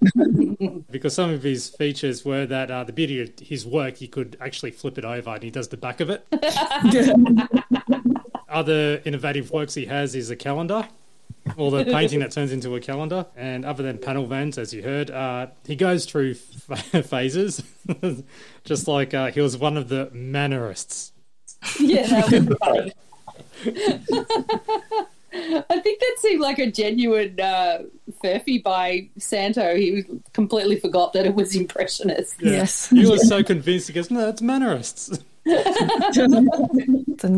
because some of his features were that uh, the beauty of his work, he could actually flip it over, and he does the back of it. Other innovative works he has is a calendar, or the painting that turns into a calendar. And other than panel vans, as you heard, uh, he goes through f- phases, just like uh, he was one of the mannerists. Yeah, that was funny. I think that seemed like a genuine uh, furphy by Santo. He completely forgot that it was impressionist. Yeah. He was so convinced. He goes, "No, it's mannerists."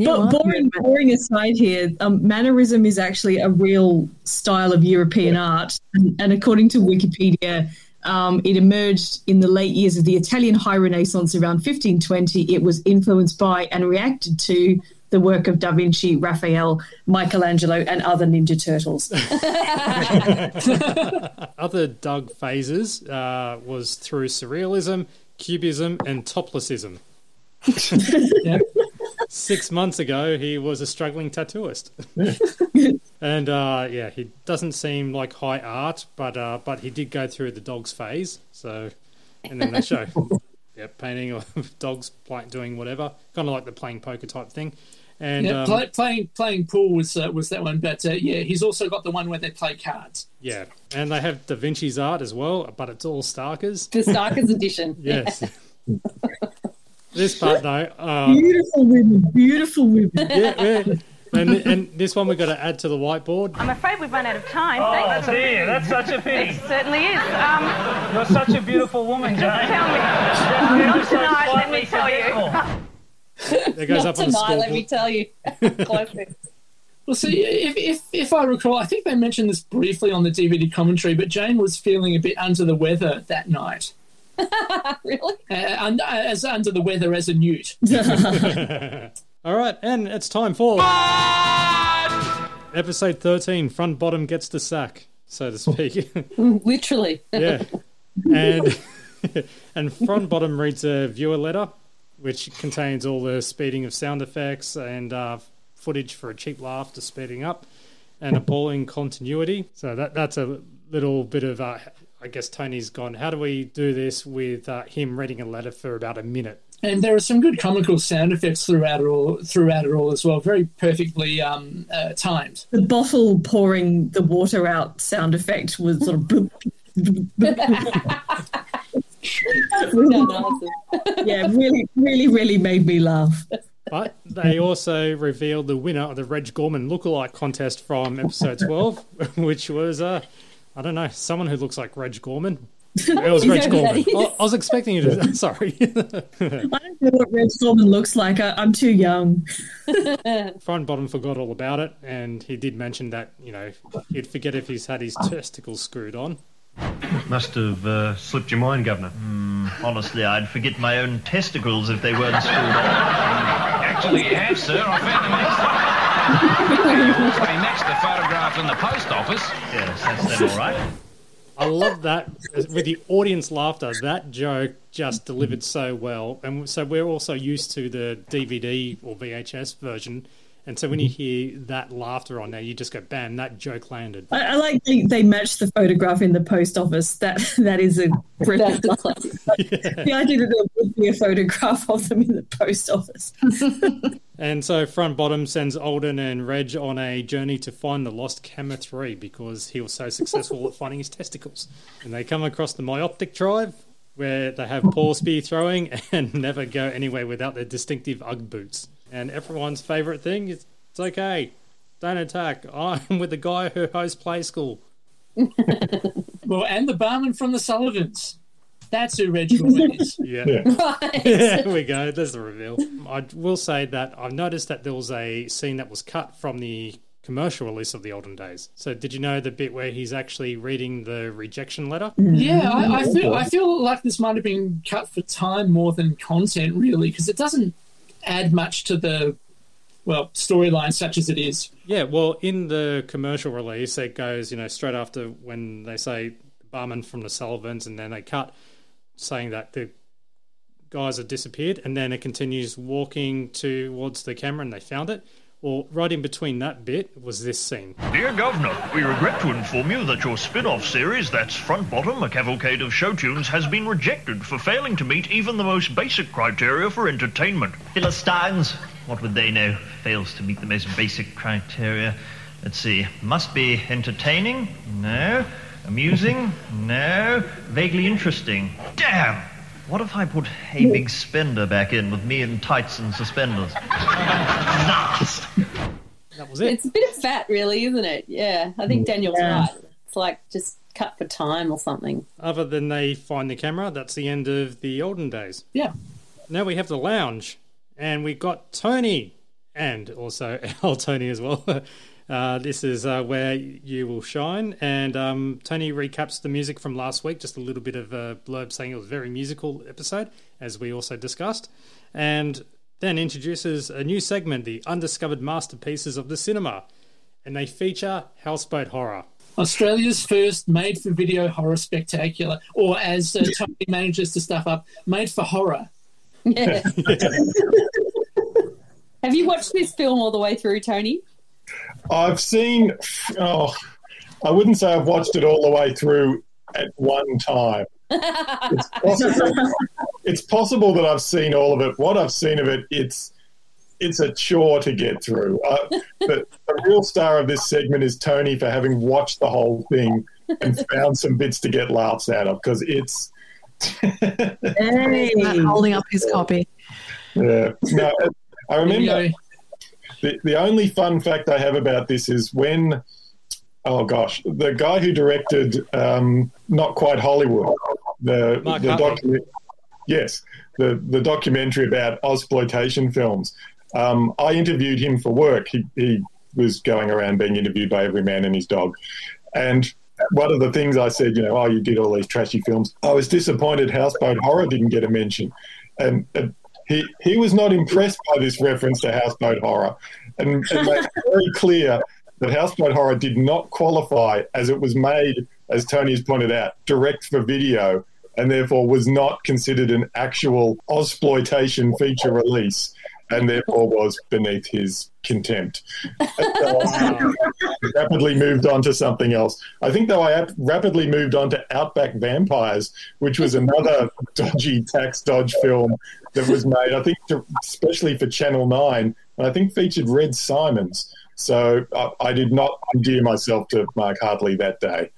But boring, boring aside here, um, mannerism is actually a real style of European art, and, and according to Wikipedia, um, it emerged in the late years of the Italian High Renaissance around 1520. It was influenced by and reacted to the work of Da Vinci, Raphael, Michelangelo, and other Ninja Turtles. Other Doug phases uh, was through surrealism, cubism, and toplessism. Six months ago, he was a struggling tattooist, and uh, yeah, he doesn't seem like high art, but uh, but he did go through the dogs phase. So, and then they show, yeah, painting of dogs playing, doing whatever, kind of like the playing poker type thing. And yeah, um, play, playing playing pool was uh, was that one, but uh, yeah, he's also got the one where they play cards. yeah, and they have Da Vinci's art as well, but it's all Starkers. The Starkers edition. Yes. This part though, uh, beautiful women, beautiful women. yeah, yeah. And, and this one we've got to add to the whiteboard. I'm afraid we've run out of time. Oh, Thanks for dear, that's such a pity. It certainly is. Um, You're such a beautiful woman, Jane. tell me. You're Not so tonight, let me tell you. forgetful. There goes Not up on the tonight, let me tell you. Classic. Well, see, if, if if I recall, I think they mentioned this briefly on the DVD commentary, but Jane was feeling a bit under the weather that night. really? Uh, un- as under the weather as a newt. All right, and it's time for episode 13 Front Bottom Gets the Sack, so to speak. Literally. yeah. And, and Front Bottom reads a viewer letter, which contains all the speeding of sound effects and uh, footage for a cheap laugh to speeding up and appalling continuity. So that that's a little bit of, uh, I guess Tony's gone, how do we do this with uh, him reading a letter for about a minute? And there are some good comical sound effects throughout it all, throughout it all as well. Very perfectly um, uh, timed. The bottle pouring the water out sound effect was sort of. boop, boop, boop. yeah, really, really, really made me laugh. But they also revealed the winner of the Reg Gorman lookalike contest from episode 12, which was, uh, I don't know, someone who looks like Reg Gorman. It was Reg Gorman. I. I was expecting you to. Sorry. I don't know what Reg Gorman looks like. I, I'm too young. Front Bottom forgot all about it, and he did mention that, you know, he'd forget if he's had his testicles screwed on. Must have uh, slipped your mind, Governor. honestly, I'd forget my own testicles if they weren't screwed on. Actually, you have, sir. I found them next. They matched the photograph in the post office. Yes, that's then all right. I love that with the audience laughter. That joke just delivered so well, and so we're also used to the DVD or VHS version, and so when you mm-hmm. hear that laughter on there, you just go, "Bam!" That joke landed. I, I like they, they matched the photograph in the post office. That that is a brilliant. That's a classic. The idea that there would be a photograph of them in the post office. And so Front Bottom sends Alden and Reg on a journey to find the lost Camera 3 because he was so successful at finding his testicles. And they come across the Myoptic tribe where they have Paul spear throwing and never go anywhere without their distinctive Ugg boots. And everyone's favourite thing is it's okay, don't attack. I'm with the guy who hosts Play School. Well, and the barman from the Sullivans. That's who Reg Roy is. Yeah. Right. there we go. There's the reveal. I will say that I've noticed that there was a scene that was cut from the commercial release of the olden days. So did you know the bit where he's actually reading the rejection letter? Yeah, I, I mm. feel I feel like this might have been cut for time more than content, really, because it doesn't add much to the well storyline, such as it is. Yeah, well, in the commercial release, it goes, you know, straight after when they say barman from the Sullivans, and then they cut saying that the guys have disappeared, and then it continues walking towards the camera, and they found it. Well, right in between that bit was this scene. Dear Governor, we regret to inform you that your spin off series, that's Front Bottom, a cavalcade of show tunes, has been rejected for failing to meet even the most basic criteria for entertainment. Philistines, what would they know? Fails to meet the most basic criteria. Let's see. Must be entertaining? No. Amusing? No. Vaguely interesting? Damn! What if I put a big spender back in with me in tights and suspenders? Nuts! That was it. It's a bit of fat, really, isn't it? Yeah, I think mm. Daniel's Yeah. right. It's like just cut for time or something. Other than they find the camera, that's the end of the olden days. Yeah. Now we have the lounge, and we've got Tony, and also our Tony as well. Uh, this is uh, where you will shine, and um, Tony recaps the music from last week. Just a little bit of a blurb saying it was a very musical episode, as we also discussed, and then introduces a new segment, the undiscovered masterpieces of the cinema, and they feature Houseboat Horror. Australia's first made-for-video horror spectacular, or as uh, Tony manages to stuff up, made for horror. Yeah. Have you watched this film all the way through, Tony? I've seen. Oh, I wouldn't say I've watched it all the way through at one time. It's possible, it's possible that I've seen all of it. What I've seen of it, it's it's a chore to get through. Uh, but the real star of this segment is Tony for having watched the whole thing and found some bits to get laughs out of because it's holding up his copy. Yeah. No, I remember the, the only fun fact I have about this is when, oh gosh, the guy who directed um, Not Quite Hollywood, the, Mark the document, yes, the, the documentary about exploitation films. Um, I interviewed him for work. He, he was going around being interviewed by every man and his dog. And one of the things I said, you know, oh, you did all these trashy films. I was disappointed Houseboat Horror didn't get a mention. And, and he, he was not impressed by this reference to Houseboat Horror. And, and made very clear that Houseboat Horror did not qualify as it was made, as Tony has pointed out, direct for video and therefore was not considered an actual Ozploitation feature release and therefore was beneath his contempt. So um, I rapidly moved on to something else. I think, though, I ap- rapidly moved on to Outback Vampires, which was another dodgy tax dodge film that was made, I think, to, especially for Channel 9, and I think featured Red Symons. So I, I did not endear myself to Mark Hartley that day.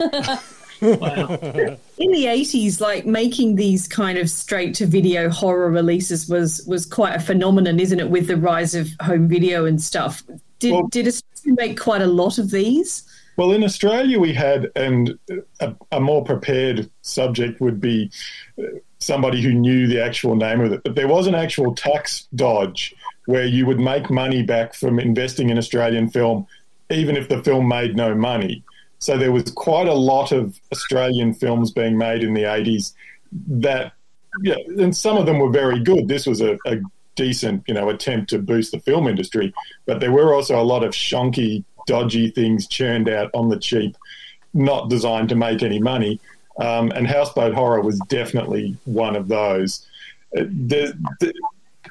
in the 80s like making these kind of straight to video horror releases was was quite a phenomenon isn't it with the rise of home video and stuff did did Australia make quite a lot of these Well, in Australia, we had, and a, a more prepared subject would be uh, somebody who knew the actual name of it. But there was an actual tax dodge where you would make money back from investing in Australian film, even if the film made no money. So there was quite a lot of Australian films being made in the 80s that, yeah, and some of them were very good. This was a, a decent, you know, attempt to boost the film industry, but there were also a lot of shonky, dodgy things churned out on the cheap, not designed to make any money. Um, and Houseboat Horror was definitely one of those. Uh, the, the,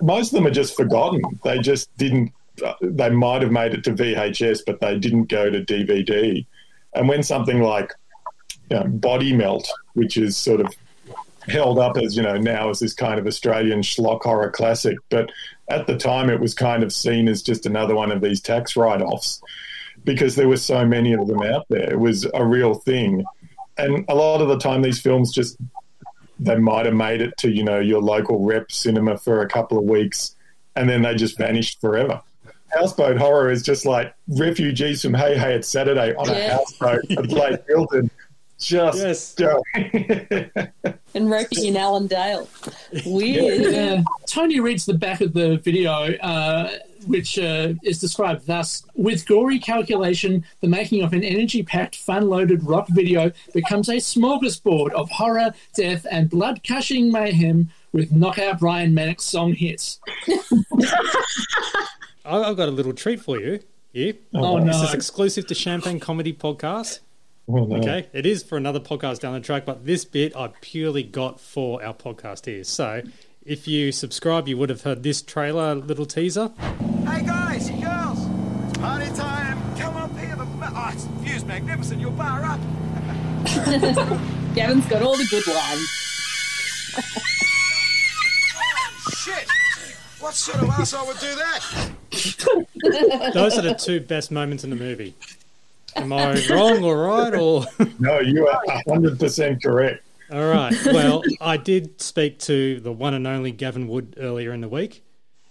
most of them are just forgotten. They just didn't. uh, They might have made it to VHS, but they didn't go to DVD. And when something like you know, Body Melt, which is sort of held up as you know now as this kind of Australian schlock horror classic, but at the time it was kind of seen as just another one of these tax write-offs because there were so many of them out there. It was a real thing, and a lot of the time these films just they might have made it to you know your local rep cinema for a couple of weeks, and then they just vanished forever. Houseboat horror is just like refugees from Hey Hey It's Saturday on a Yeah. houseboat at Lake Eildon Just and Roky in Allendale. Weird. Yeah. Tony reads the back of the video, uh, which uh, is described thus With gory calculation, the making of an energy packed, fun loaded rock video becomes a smorgasbord of horror, death, and blood gushing mayhem with knockout Brian Mannix song hits. I- I've got a little treat for you here. Oh, This no. is exclusive to Champagne Comedy Podcast. Oh, no. Okay, it is for another podcast down the track, but this bit I purely got for our podcast here. So, if you subscribe, you would have heard this trailer little teaser. Hey guys, girls, it's party time. Come up here. The oh, it's view's magnificent. You'll bar up. Gavin's got all the good lines. Shit! What sort of asshole would do that? Those are the two best moments in the movie. Am I wrong or right or? No, you are hundred percent correct. All right. Well, I did speak to the one and only Gavin Wood earlier in the week.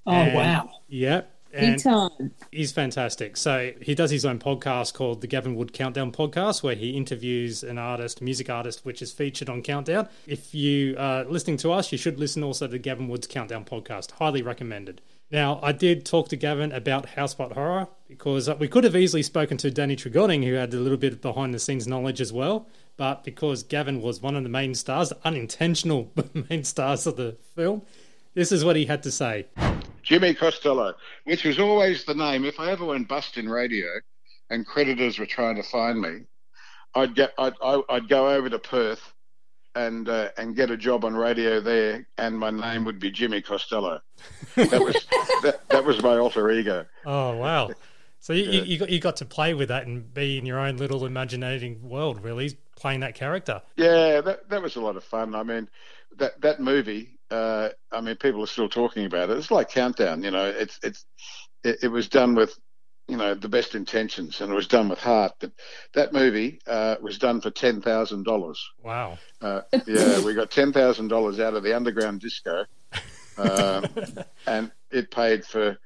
Oh, And- wow. Yep. And he's fantastic. So he does his own podcast called the Gavin Wood Countdown Podcast, where he interviews an artist, music artist, which is featured on Countdown. If you are listening to us, you should listen also to Gavin Wood's Countdown Podcast. Highly recommended. Now, I did talk to Gavin about Houseboat Horror because we could have easily spoken to Danny Trigoning, who had a little bit of behind the scenes knowledge as well. But because Gavin was one of the main stars, the unintentional main stars of the film, this is what he had to say. Jimmy Costello, which was always the name. If I ever went bust in radio and creditors were trying to find me, I'd get I'd, I- I'd go over to Perth and uh, and get a job on radio there, and my name would be Jimmy Costello. That was that, that was my alter ego. Oh wow! So you, Yeah. you, you got you got to play with that and be in your own little imaginating world, really playing that character. Yeah, that that was a lot of fun. I mean, that that movie. Uh, I mean, people are still talking about it. It's like Countdown. You know, it's it's it, it was done with you know the best intentions and it was done with heart. But that movie uh, was done for ten thousand dollars. Wow! Uh, yeah, we got ten thousand dollars out of the underground disco, um, and it paid for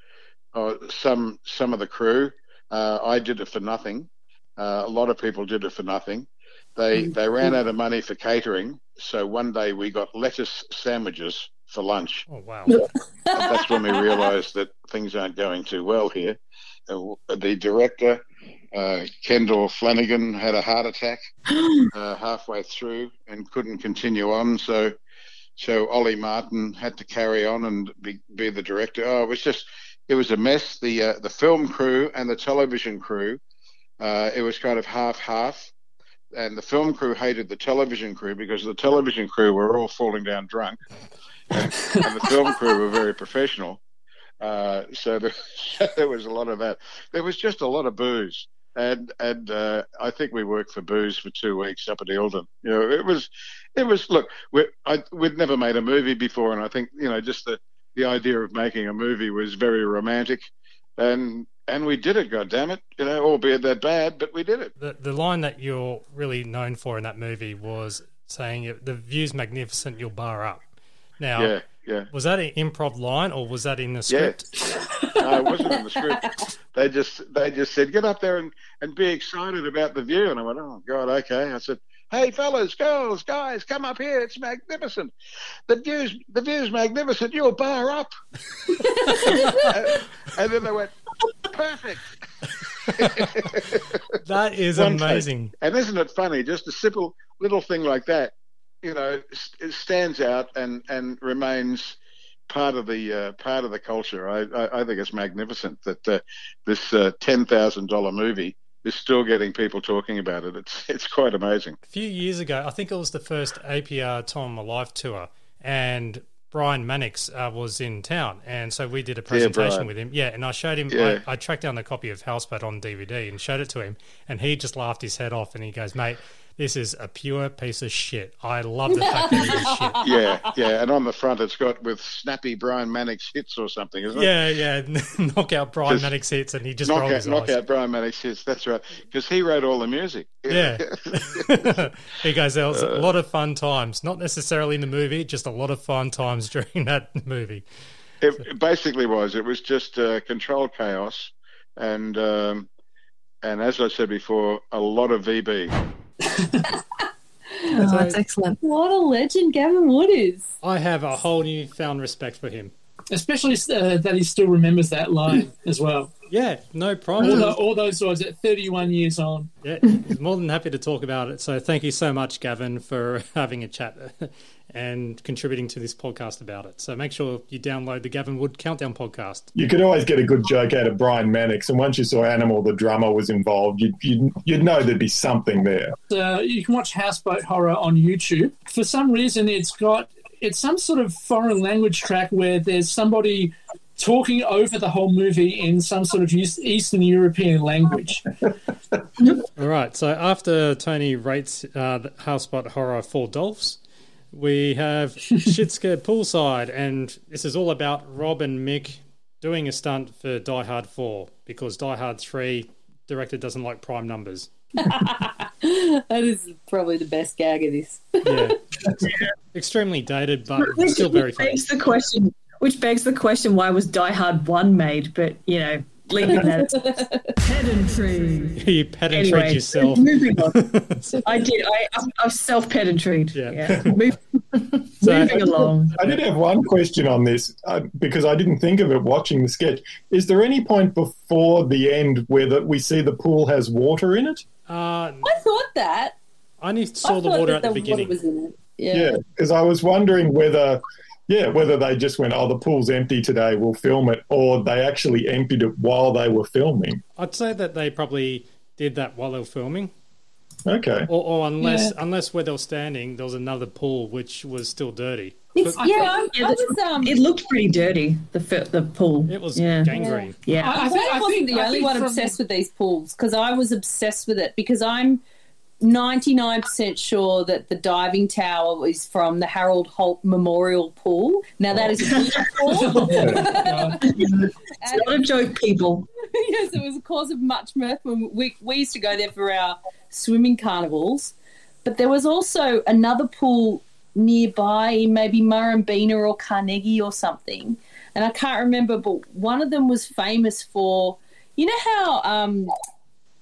uh, some some of the crew. Uh, I did it for nothing. Uh, a lot of people did it for nothing. They they ran out of money for catering, so one day we got lettuce sandwiches for lunch. Oh wow! And that's when we realised that things aren't going too well here. Uh, the director, uh, Kendall Flanagan, had a heart attack uh, halfway through and couldn't continue on. So, so Ollie Martin had to carry on and be, be the director. Oh, it was just, it was a mess. The uh, the film crew and the television crew, uh, it was kind of half half. And the film crew hated the television crew because the television crew were all falling down drunk, and, and the film crew were very professional. Uh, so there, there was a lot of that. There was just a lot of booze, and and uh, I think we worked for booze for two weeks up at Eildon. You know, it was, it was. Look, we I, we'd never made a movie before, and I think you know just the the idea of making a movie was very romantic, and and we did it. God damn it, you know, albeit that bad, but we did it. The the line that you're really known for in that movie was saying the view's magnificent, you'll bar up. Now, Yeah, yeah. was that an improv line or was that in the script? Yeah. script? no, it wasn't in the script. They just they just said get up there and, and be excited about the view, and I went, oh god, okay. I said, hey fellas, girls, guys, come up here. It's magnificent. The view's the view's magnificent. You'll bar up. and, and then they went, perfect. That is One take. amazing. And isn't it funny? Just a simple little thing like that, you know, s- it stands out and and remains part of the uh, part of the culture. I, I, I think it's magnificent that uh, this uh, ten thousand dollar movie is still getting people talking about it. It's it's quite amazing. A few years ago, I think it was the first APR Tom Alive tour, and Brian Mannix uh, was in town, and so we did a presentation Brian. with him. Yeah, and I showed him. Yeah. I, I tracked down the copy of Houseboat on DVD and showed it to him, and he just laughed his head off, and he goes, "Mate, this is a pure piece of shit. I love the fact that it is shit." Yeah, yeah. And on the front, it's got with snappy Brian Mannix hits or something, isn't it? Yeah, yeah. Knockout Brian Mannix hits, and he just knockout, his eyes. knockout Brian Mannix hits. That's right, because he wrote all the music. Yeah. he goes, there was a lot of fun times. Not necessarily in the movie, just a lot of fun times during that movie. It, it basically was. It was just uh, controlled chaos, and um, and as I said before, a lot of VB. Oh, that's excellent. What a legend Gavin Wood is. I have a whole newfound respect for him. Especially uh, that he still remembers that line as well. Yeah, no All, problem. the, all those words at 31 years on. Yeah, he's more than happy to talk about it. So thank you so much, Gavin, for having a chat and contributing to this podcast about it. So make sure you download the Gavin Wood Countdown podcast. You could always get a good joke out of Brian Mannix, and once you saw Animal, the drummer was involved, you'd, you'd, you'd know there'd be something there. Uh, you can watch Houseboat Horror on YouTube. For some reason, it's got it's some sort of foreign language track where there's somebody talking over the whole movie in some sort of Eastern European language. All right. So after Tony rates uh, the Houseboat Horror for Dolphs, we have Shit Poolside, and this is all about Rob and Mick doing a stunt for Die Hard 4 because Die Hard 3 director doesn't like prime numbers. that is probably the best gag of this. Yeah. Extremely dated, but Which still very funny. begs the question. Which begs the question: Why was Die Hard One made? But you know, leaving that pedantry. you pedantry Anyway, yourself. moving on. I did. I I've, I've self pedantried. Yeah. Move, moving along. I did have one question on this uh, because I didn't think of it watching the sketch. Is there any point before the end where the, we see the pool has water in it? Uh, I thought that. I only I saw the water that at the the beginning. Water was in it. Yeah, Yeah. because I was wondering whether, yeah, whether they just went, "Oh, the pool's empty today, we'll film it," or they actually emptied it while they were filming. I'd say that they probably did that while they were filming. Okay. Or, or unless Yeah. unless where they were standing, there was another pool which was still dirty. It's, But- yeah, I, Yeah, I was. Um, It looked pretty dirty. The the pool. It was yeah. gangrene. Yeah. I I'm think- I I wasn't think- the I only think one from- obsessed with these pools because I was obsessed with it because I'm 99% sure that the diving tower is from the Harold Holt Memorial Pool. Now, that is a pool. It's not a joke, people. yes, it was a cause of much mirth when we, we used to go there for our swimming carnivals. But there was also another pool nearby, maybe Murrumbeena or Carnegie or something. And I can't remember, but one of them was famous for, you know how, um,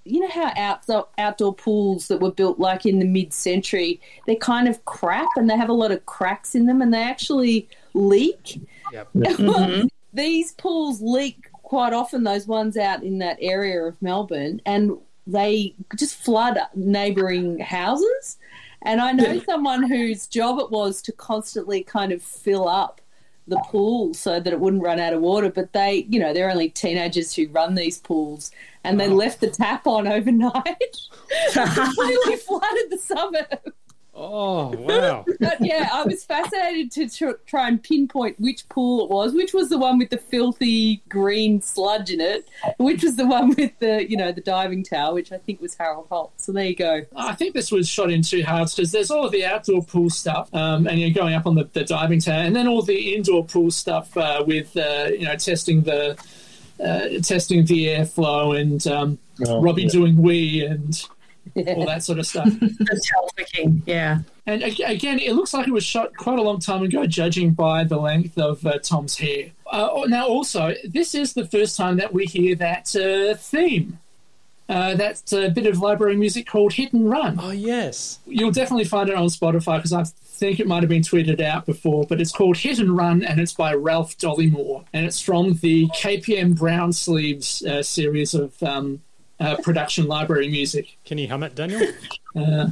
you know how outdoor outdoor pools that were built like in the mid-century, they're kind of crap and they have a lot of cracks in them and they actually leak. Yep. Mm-hmm. These pools leak quite often. Those ones out in that area of Melbourne, and they just flood neighbouring houses. And I know someone whose job it was to constantly kind of fill up the pool so that it wouldn't run out of water. But they, you know, they're only teenagers who run these pools, and they left the tap on overnight. completely flooded the suburb. Oh wow! But yeah, I was fascinated to tr- try and pinpoint which pool it was, which was the one with the filthy green sludge in it, which was the one with the you know the diving tower, which I think was Harold Holt. So there you go. I think this was shot in two halves because there's all of the outdoor pool stuff, um, and you're going up on the, the diving tower, and then all the indoor pool stuff uh, with uh, you know testing the uh, testing the airflow and um, Oh, Robbie yeah. doing wee and all that sort of stuff. The tail flicking. Yeah. And again, it looks like it was shot quite a long time ago, judging by the length of uh, Tom's hair. Uh, now, also, this is the first time that we hear that uh, theme. Uh, that uh, bit of library music called Hit and Run. Oh yes, You'll definitely find it on Spotify because I think it might have been tweeted out before, but it's called Hit and Run and it's by Ralph Dollimore. And it's from the KPM Brown Sleeves uh, series of um, uh, production library music. Can you hum it, Daniel? Uh.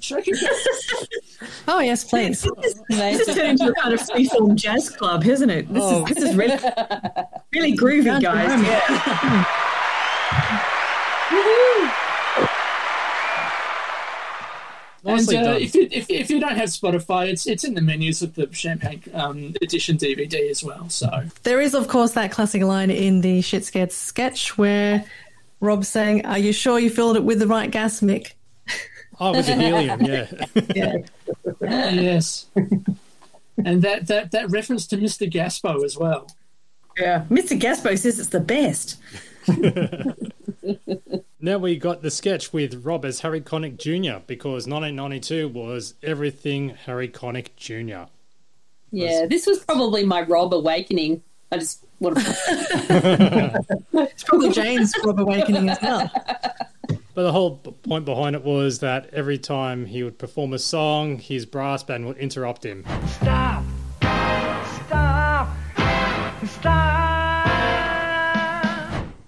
Should I keep Oh yes, please. This is turned into a kind of freeform jazz club, isn't it? This Oh. is this is really really groovy, guys. Yeah. Nicely and uh, if, you, if, if you don't have Spotify, it's it's in the menus of the Champagne um, Edition DVD as well. So There is, of course, that classic line in the Shit Scared sketch where Rob's saying, Are you sure you filled it with the right gas, Mick? Oh, it was a helium, yeah. Yeah. yes. and that, that, that reference to Mr. Gaspo as well. Yeah, Mr. Gaspo says it's the best. Now we got the sketch with Rob as Harry Connick Jr. because 1992 was everything Harry Connick Jr. Yeah, this was probably my Rob awakening. I just want to. It's probably Jane's Rob awakening as well. But the whole point behind it was that every time he would perform a song, his brass band would interrupt him. Stop! Stop! Stop!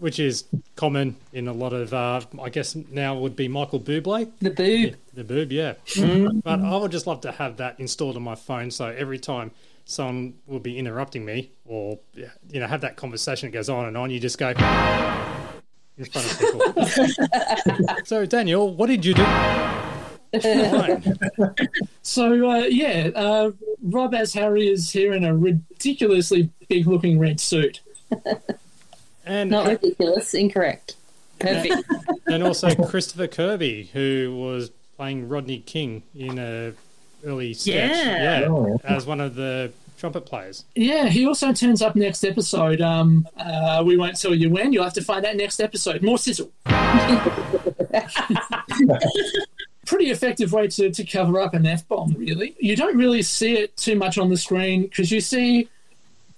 which is common in a lot of, uh, I guess now would be Michael Bublé. The boob. The boob, yeah. Mm. But I would just love to have that installed on my phone, so every time someone will be interrupting me, or you know, have that conversation that goes on and on, you just go in front of people. so Daniel, what did you do? So uh, yeah, uh, Rob as Harry is here in a ridiculously big-looking red suit. And Not ridiculous, incorrect. Perfect. and also Christopher Kirby, who was playing Rodney King in a early sketch, Yeah. yeah, Oh. as one of the trumpet players. Yeah, he also turns up next episode. Um, uh, we won't tell you when. You'll have to find out next episode. More sizzle. Pretty effective way to, to cover up an F bomb, really. You don't really see it too much on the screen because you see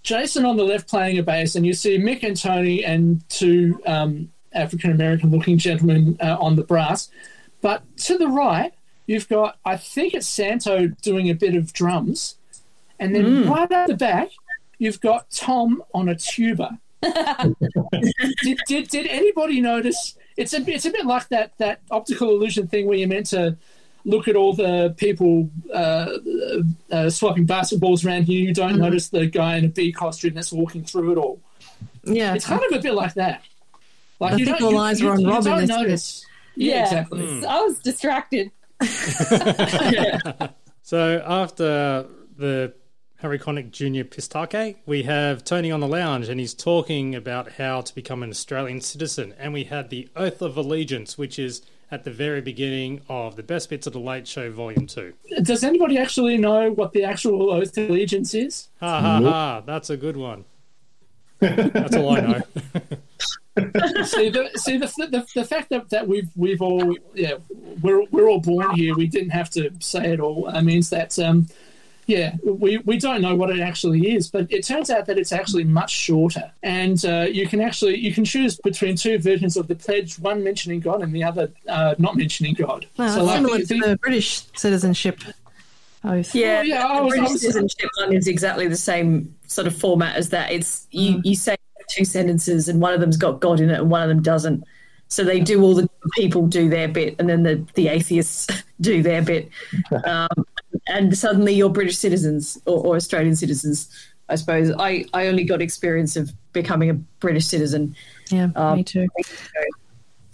Jason on the left playing a bass, and you see Mick and Tony and two um, African American looking gentlemen uh, on the brass. But to the right, you've got, I think it's Santo doing a bit of drums. And then Mm. right at the back, you've got Tom on a tuba. did, did, did anybody notice? It's a, it's a bit like that, that optical illusion thing where you're meant to look at all the people uh, uh, swapping basketballs around here. You don't notice the guy in a bee costume that's walking through it all. Yeah. It's kind of a bit like that. Like I you think don't, all you, eyes you- were on you Rob in don't notice. Yeah. Yeah, exactly. Hmm. I was distracted. So after the Harry Connick Jr. Pistake, we have Tony on the lounge, and he's talking about how to become an Australian citizen. And we had the Oath of Allegiance, which is at the very beginning of the Best Bits of the Late Show, Volume Two. Does anybody actually know what the actual oath of allegiance is? Ha ha ha! That's a good one. That's all I know. see the see the, the the fact that, that we've we've all yeah we're we're all born here. We didn't have to say it all. Uh, means that um yeah we we don't know what it actually is. But it turns out that it's actually much shorter, and uh, you can actually you can choose between two versions of the pledge, one mentioning God and the other uh, not mentioning God. Well, So, it's like, similar the- to the British citizenship oath. Yeah, yeah, the was- British was- citizenship one is exactly the same sort of format as that. It's you, Mm. you say two sentences and one of them's got God in it and one of them doesn't. So they do all the people do their bit and then the, the atheists do their bit. Um, and suddenly you're British citizens or, or Australian citizens, I suppose. I, I only got experience of becoming a British citizen. Yeah, um, me too.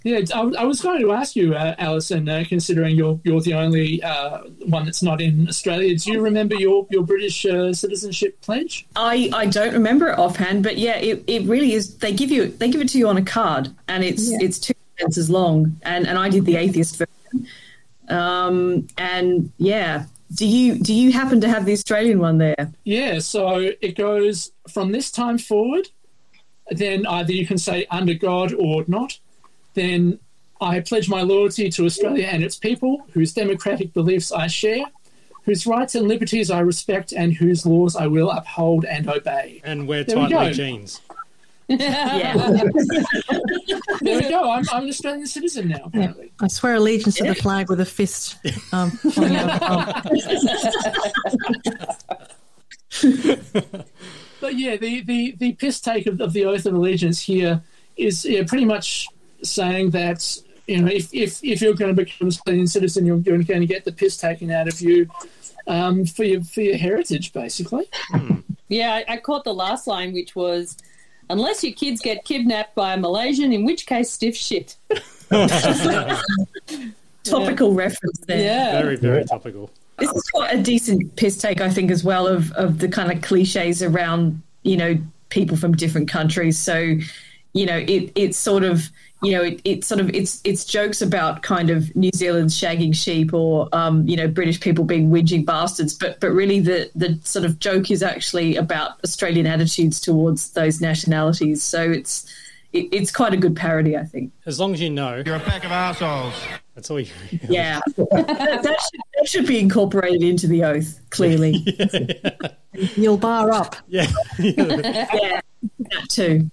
Yeah, I, I was going to ask you, uh, Alison, uh, considering you're you're the only uh, one that's not in Australia. Do you remember your your British uh, citizenship pledge? I, I don't remember it offhand, but yeah, it, it really is. They give you they give it to you on a card, and it's Yeah. it's two sentences long. And, and I did the atheist version. Um, and yeah, do you do you happen to have the Australian one there? Yeah, so it goes from this time forward. Then either you can say under God or not. Then I pledge my loyalty to Australia and its people, whose democratic beliefs I share, whose rights and liberties I respect, and whose laws I will uphold and obey. And wear There we tightly go. jeans. Yeah. there we go. I'm, I'm an Australian citizen now, apparently. I swear allegiance to the flag with a fist. Um, coming out of. But yeah, the, the, the piss take of, of the oath of allegiance here is yeah, pretty much saying that you know if, if, if you're going to become a Australian citizen, you're, you're going to get the piss taken out of you um, for your for your heritage, basically. Yeah, I, I caught the last line, which was, "Unless your kids get kidnapped by a Malaysian, in which case stiff shit." Topical reference there. Yeah. Very, very topical. This is quite a decent piss take, I think, as well of of the kind of cliches around you know people from different countries. So you know it it's sort of you know, it, it's sort of it's it's jokes about kind of New Zealand shagging sheep or um, you know British people being whinging bastards, but but really the the sort of joke is actually about Australian attitudes towards those nationalities. So it's it, it's quite a good parody, I think. As long as you know. You're a pack of assholes. That's all you. Yeah, that, that should, that should be incorporated into the oath. Clearly, You'll bar up. Yeah. yeah, that too.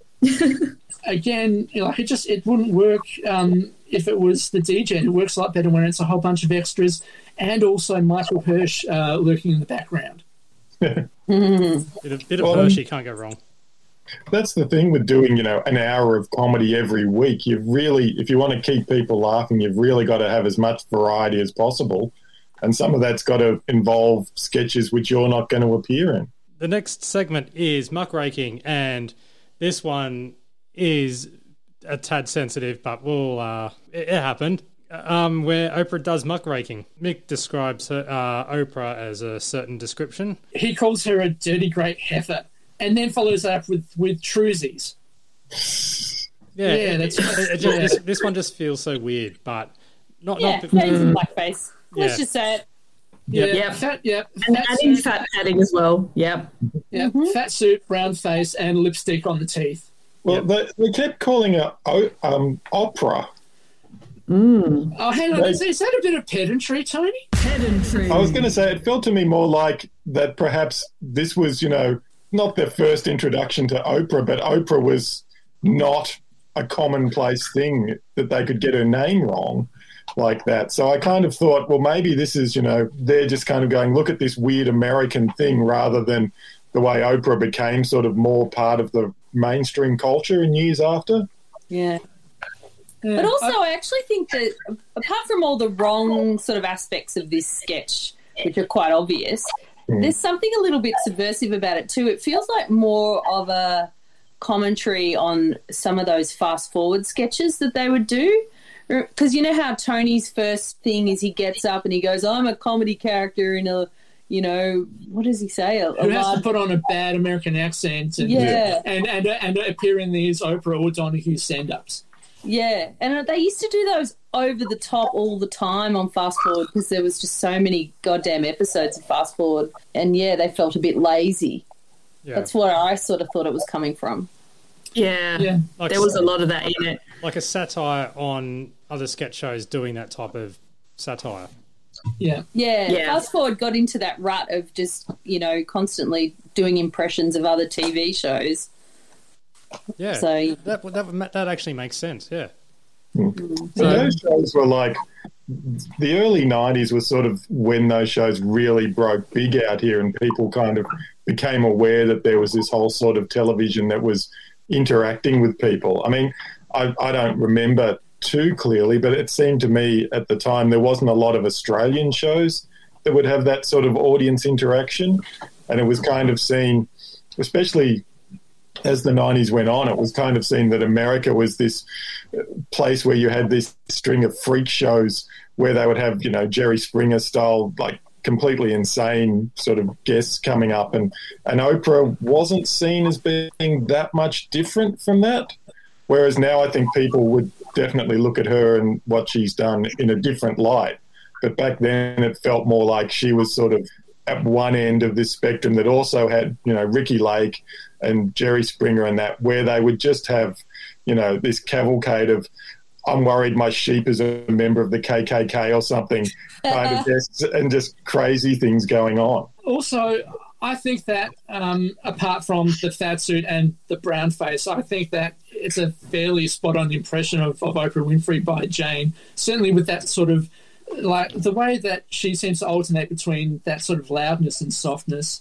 Again, you know, like it just it wouldn't work um, if it was the DGen. It works a lot better when it's a whole bunch of extras and also Michael Hirsch uh, lurking in the background. Bit of, bit of Well, Hershey can't go wrong. That's the thing with doing, you know, an hour of comedy every week. You've really, if you want to keep people laughing, you've really got to have as much variety as possible. And some of that's got to involve sketches which you're not going to appear in. The next segment is muckraking, and this one is a tad sensitive, but we'll, uh, it, it happened. Um, where Oprah does muckraking. Mick describes her, uh, Oprah as a certain description. He calls her a dirty great heifer, and then follows up with with truesies. Yeah, Yeah, that's- it- it just- yeah. This, this one just feels so weird, but not Yeah, not. face and blackface. Let's just say it. Yeah, Yep. fat, yeah, And fat adding suit, fat padding as well. Yep. yeah, fat suit, brown face, and lipstick on the teeth. Well, they, they kept calling it o- um, opera. Oh, hang on, is, is that a bit of pedantry, Tony? Pedantry. I was going to say it felt to me more like that perhaps this was, you know, not their first introduction to Oprah, but Oprah was not a commonplace thing that they could get her name wrong like that. So I kind of thought, well, maybe this is, you know, they're just kind of going, look at this weird American thing rather than the way Oprah became sort of more part of the mainstream culture in years after. Yeah. But also, I actually think that apart from all the wrong sort of aspects of this sketch, which are quite obvious, hmm. there's something a little bit subversive about it too. It feels like more of a commentary on some of those fast forward sketches that they would do. Because you know how Tony's first thing is he gets up and he goes, I'm a comedy character in a, you know, what does he say? A, a Who has to put on a bad American accent and Yeah. and, and and appear in these Oprah or Donahue stand-ups. Yeah, and they used to do those over the top all the time on Fast Forward because there was just so many goddamn episodes of Fast Forward, and yeah, they felt a bit lazy. Yeah. That's where I sort of thought it was coming from. Yeah. Yeah. Like there was a lot of that in it. like a satire on other sketch shows doing that type of satire. Yeah. Yeah, Yeah. Fast Forward got into that rut of just you know constantly doing impressions of other TV shows. Yeah, So- that, that that actually makes sense. Yeah, hmm. mm. So those shows were like the early '90s was sort of when those shows really broke big out here, and people kind of became aware that there was this whole sort of television that was interacting with people. I mean, I, I don't remember too clearly, but it seemed to me at the time there wasn't a lot of Australian shows that would have that sort of audience interaction, and it was kind of seen, especially as the 90s went on, it was kind of seen that America was this place where you had this string of freak shows where they would have, you know, Jerry Springer style, like completely insane sort of guests coming up. And, and Oprah wasn't seen as being that much different from that. Whereas now I think people would definitely look at her and what she's done in a different light. But back then it felt more like she was sort of at one end of this spectrum that also had, you know, Ricki Lake and Jerry Springer and that, where they would just have, you know, this cavalcade of, I'm worried my sheep is a member of the KKK or something, kind of guests and just crazy things going on. Also, I think that um, apart from the fat suit and the brown face, I think that it's a fairly spot on impression of, of Oprah Winfrey by Jane. Certainly with that sort of like the way that she seems to alternate between that sort of loudness and softness.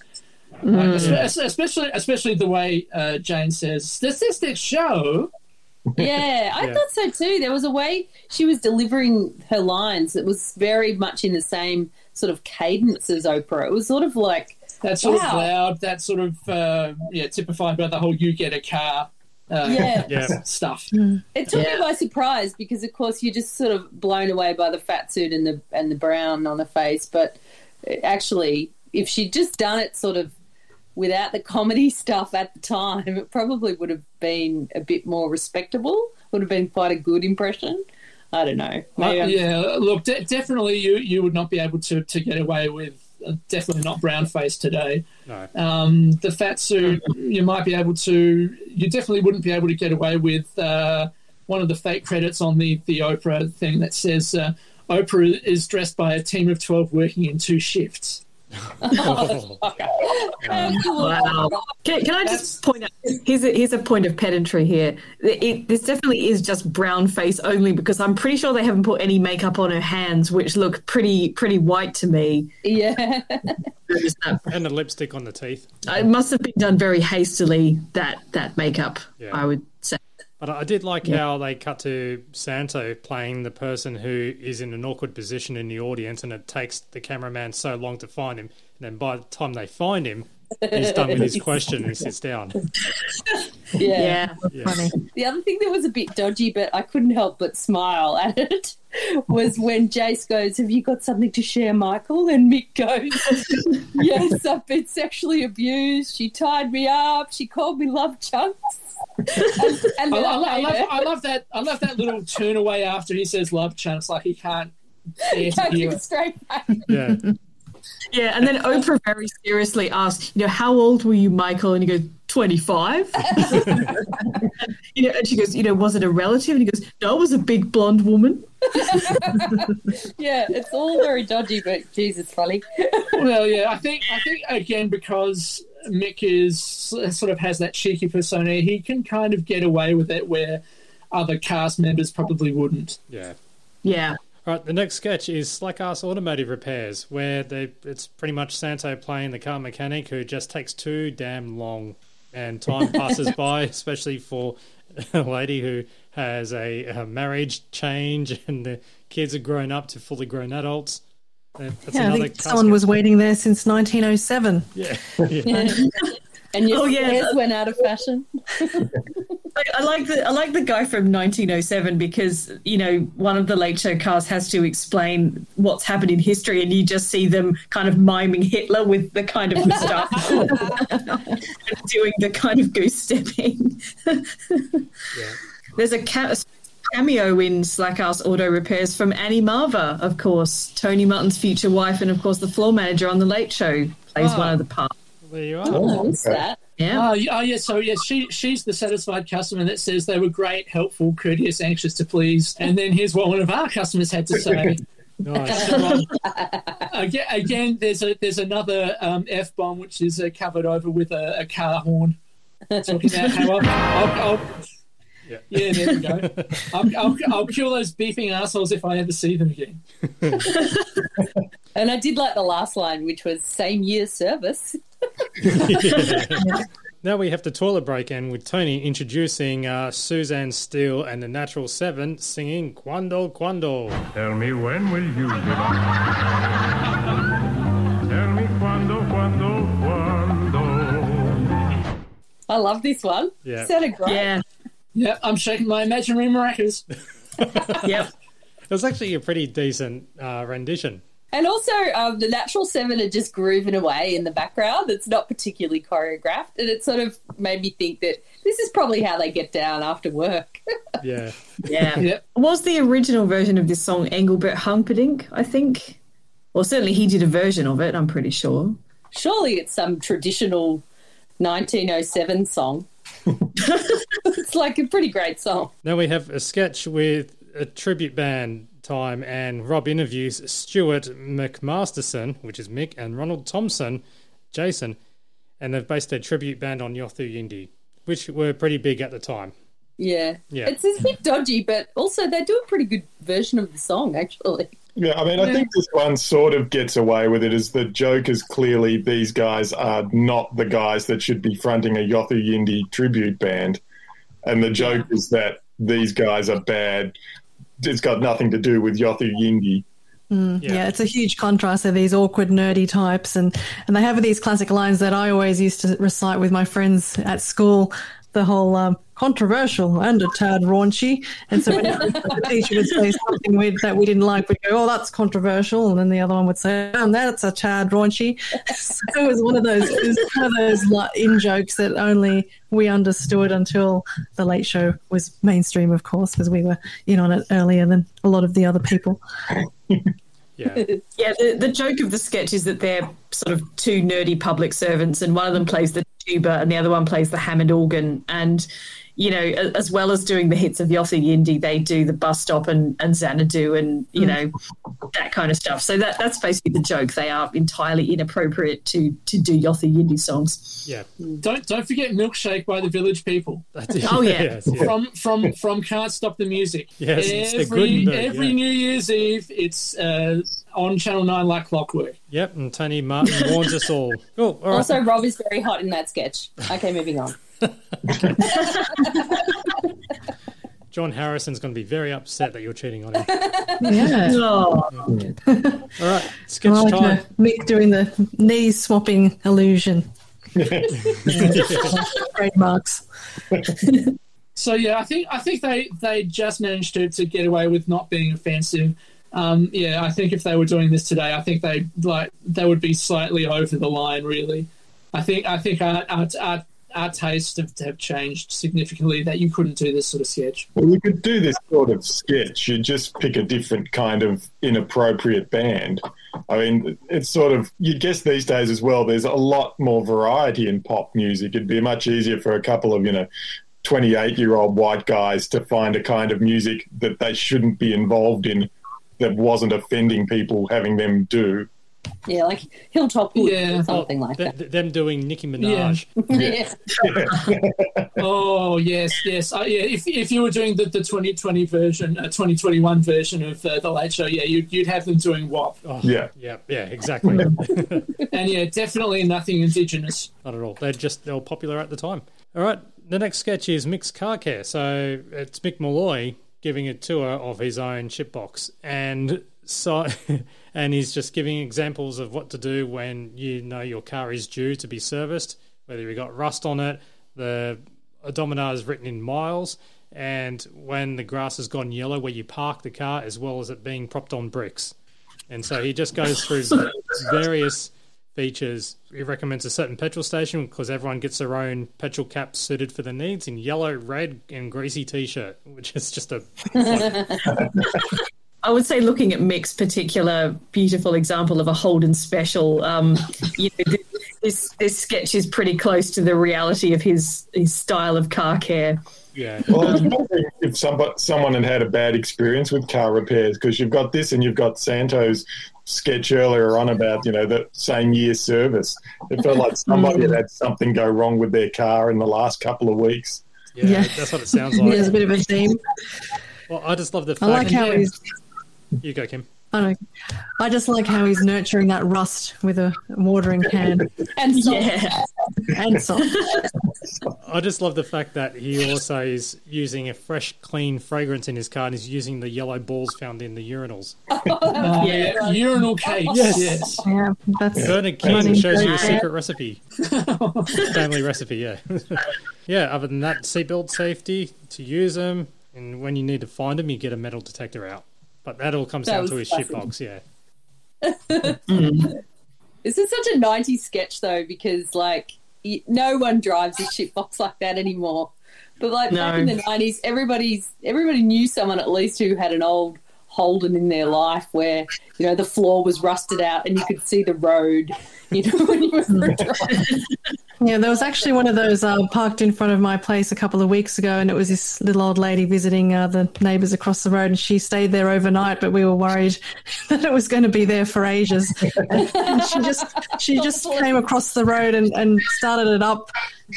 Mm. espe- especially, especially the way uh, Jane says, "Statistics show." Yeah, I Yeah. thought so too. There was a way she was delivering her lines that was very much in the same sort of cadence as Oprah. It was sort of like That sort of wow. loud, that sort of uh, yeah, typified by the whole "you get a car" uh, Yeah. Yeah. stuff. It took Yeah. me by surprise because, of course, you're just sort of blown away by the fat suit and the and the brown on her face. But uh, actually, if she'd just done it sort of without the comedy stuff at the time, it probably would have been a bit more respectable. would have been quite a good impression. I don't know. Uh, yeah, look, de- definitely you you would not be able to, to get away with definitely not brown faced today. No. Um, the fat suit, you might be able to. You definitely wouldn't be able to get away with uh, one of the fake credits on the the Oprah thing that says uh, Oprah is dressed by a team of twelve working in two shifts. Wow. Can, can I just point out? Here's a, here's a point of pedantry here. It, this definitely is just brown face only because I'm pretty sure they haven't put any makeup on her hands, which look pretty pretty white to me. Yeah. and the lipstick on the teeth. It must have been done very hastily. That that makeup, Yeah. I would say. But I did like Yeah. how they cut to Santo playing the person who is in an awkward position in the audience, and it takes the cameraman so long to find him. And then by the time they find him, he's done with his question and he sits down. Yeah. Yeah. The other thing that was a bit dodgy, but I couldn't help but smile at it, was when Jace goes, Have you got something to share, Michael? And Mick goes, Yes, I've been sexually abused. She tied me up. She called me love chunks. And, and I, then I, I I love, I love that. I love that little turn away after he says "love chunks," like he can't bear it. to Don't hear it. it straight back. Yeah. Yeah, and then Oprah very seriously asked, you know, how old were you, Michael? And he goes, 25. you know, and she goes, you know, was it a relative? And he goes, no, it was a big blonde woman. Yeah, it's all very dodgy, but Jesus, funny. well, yeah, I think I think again because Mick is sort of has that cheeky persona, he can kind of get away with it where other cast members probably wouldn't. Yeah. Yeah. All right, the next sketch is Slack Ass Automotive Repairs, where they it's pretty much Santo playing the car mechanic who just takes too damn long, and time passes by, especially for a lady who has a, a marriage change and the kids are grown up to fully grown adults. That's yeah, I think someone was waiting there since 1907. Yeah. And your Oh, yeah. stairs went out of fashion. I, I like the I like the guy from 1907 because you know one of the Late Show cast has to explain what's happened in history, and you just see them kind of miming Hitler with the kind of moustache, and doing the kind of goose stepping. There's a, ca- a cameo in Slack Ass Auto Repairs from Annie Marva, of course, Tony Martin's future wife, and of course the floor manager on the Late Show plays Oh. one of the parts. There you Oh, I missed that. Yeah. Oh, oh, yeah. So, yeah, she she's the satisfied customer that says they were great, helpful, courteous, anxious to please. And then here's what one of our customers had to say. Nice. So, um, again, again, there's a there's another um, f bomb which is uh, covered over with a, a car horn, talking about how I'll, I'll, I'll yeah. there we go. I'll, I'll, I'll kill those beefing assholes if I ever see them again. And I did like the last line, which was same year service. Now we have the toilet break in with Tony introducing uh, Suzanne Steele and the Natural Seven singing Quando Quando. Tell me when will you be mine? Tell me quando, quando, quando. I love this one. Yeah. Sounded great. Yeah. Yeah, I'm shaking my imaginary maracas. yep. It was actually a pretty decent uh, rendition. And also, um, the Natural Seven are just grooving away in the background. It's not particularly choreographed, and it sort of made me think that this is probably how they get down after work. Yeah. Yeah. Was the original version of this song Engelbert Humperdinck, I think? Or certainly he did a version of it, I'm pretty sure. Surely it's some traditional 1907 song. it's like a pretty great song. Now we have a sketch with a tribute band time, and Rob interviews Stuart McMasterson, which is Mick, and Ronald Thompson, Jason, and they've based their tribute band on Yothu Yindi, which were pretty big at the time. Yeah. Yeah. It's a bit dodgy, but also they do a pretty good version of the song, actually. Yeah, I mean, I think this one sort of gets away with it. Is the joke is clearly these guys are not the guys that should be fronting a Yothu Yindi tribute band, and the joke is that these guys are bad. It's got nothing to do with Yothu Yindi. Mm, yeah. it's a huge contrast. They're these awkward, nerdy types, and, and they have these classic lines that I always used to recite with my friends at school. The whole um, controversial and a tad raunchy. And so whenever the teacher would say something we, that we didn't like, we'd go, "Oh, that's controversial," and then the other one would say, "Oh, that's a tad raunchy." So it was one of those, it was one of those like, in jokes that only we understood until the Late Show was mainstream, of course, because we were in on it earlier than a lot of the other people. Yeah. yeah, the, the joke of the sketch is that they're sort of two nerdy public servants, and one of them plays the tuba and the other one plays the Hammond organ. And, you know, as well as doing the hits of Yothu Yindi, they do the bus stop and, and Xanadu and, you know, that kind of stuff. So that that's basically the joke. They are entirely inappropriate to, to do Yothu Yindi songs. Yeah. Don't don't forget Milkshake by the Village People. Oh, yeah. Yes, yeah. From from from Can't Stop the Music. Yes, it's the every Guttenberg, every yeah. New Year's Eve, it's uh, on Channel Nine like clockwork. Yep, and Tony Martin warns us all. Cool. All right. Also, Rob is very hot in that sketch. Okay, moving on. John Harrison's going to be very upset that you're cheating on him. Yeah. Oh. All right, sketch I like time. uh, Mick doing the knee swapping illusion. Trademarks. So yeah, I think I think they they just managed to, to get away with not being offensive. Um, yeah, I think if they were doing this today, I think they like they would be slightly over the line. Really, I think I think our our, our, our tastes have, have changed significantly. That you couldn't do this sort of sketch. Well, you could do this sort of sketch. You just pick a different kind of inappropriate band. I mean, it's sort of, you'd guess these days as well, there's a lot more variety in pop music. It'd be much easier for a couple of, you know, 28 year old white guys to find a kind of music that they shouldn't be involved in that wasn't offending people having them do. Yeah, like Hilltop Hoods Yeah. or something like Th- that. th- them doing Nicki Minaj. Yeah. oh yes, yes, uh, yeah. If if you were doing the, the 2020 version, uh, 2021 version of uh, the Late Show, yeah, you'd you'd have them doing WAP, Oh, Yeah. yeah, yeah, exactly. and yeah, definitely nothing indigenous. Not at all. They're just they were popular at the time. All right, the next sketch is Mick's car care. So it's Mick Molloy giving a tour of his own shipbox, and so and he's just giving examples of what to do when you know your car is due to be serviced, whether you got rust on it, the odometer is written in miles, and when the grass has gone yellow where you park the car, as well as it being propped on bricks. And so he just goes through various features. He recommends a certain petrol station because everyone gets their own petrol cap suited for the needs in yellow, red, and greasy t-shirt, which is just a I would say, looking at Mick's particular beautiful example of a Holden special, um, you know, th- this this sketch is pretty close to the reality of his his style of car care. yeah. Well, I was if somebody, someone had had a bad experience with car repairs because you've got this and you've got Santo's sketch earlier on about you know the same year service. It felt like somebody had had something go wrong with their car in the last couple of weeks. Yeah, Yeah. that's what it sounds like. There's a bit of a theme. Well, I just love the I fact. like how he's. You go, Kim. I don't know. I just like how he's nurturing that rust with a watering can And so, Yeah, and salt. I just love the fact that he also is using a fresh, clean fragrance in his car and he's using the yellow balls found in the urinals. Oh, Yeah. yeah, urinal cakes. Yes. yes. Yeah, that's Bernard King shows you a secret recipe. Family recipe, yeah. yeah, other than that, seatbelt safety, to use them, and when you need to find them, you get a metal detector out. But that all comes That down to his classic. shitbox, yeah. Mm. This is such a 90s sketch, though, because, like, no one drives a shitbox like that anymore. But, like, back in the 90s, everybody's everybody knew someone at least who had an old Holden in their life where, you know, the floor was rusted out and you could see the road, you know, when you were. Yeah, there was actually one of those uh, parked in front of my place a couple of weeks ago, and it was this little old lady visiting uh, the neighbours across the road, and she stayed there overnight, but we were worried that it was going to be there for ages. and she just she just came across the road and, and started it up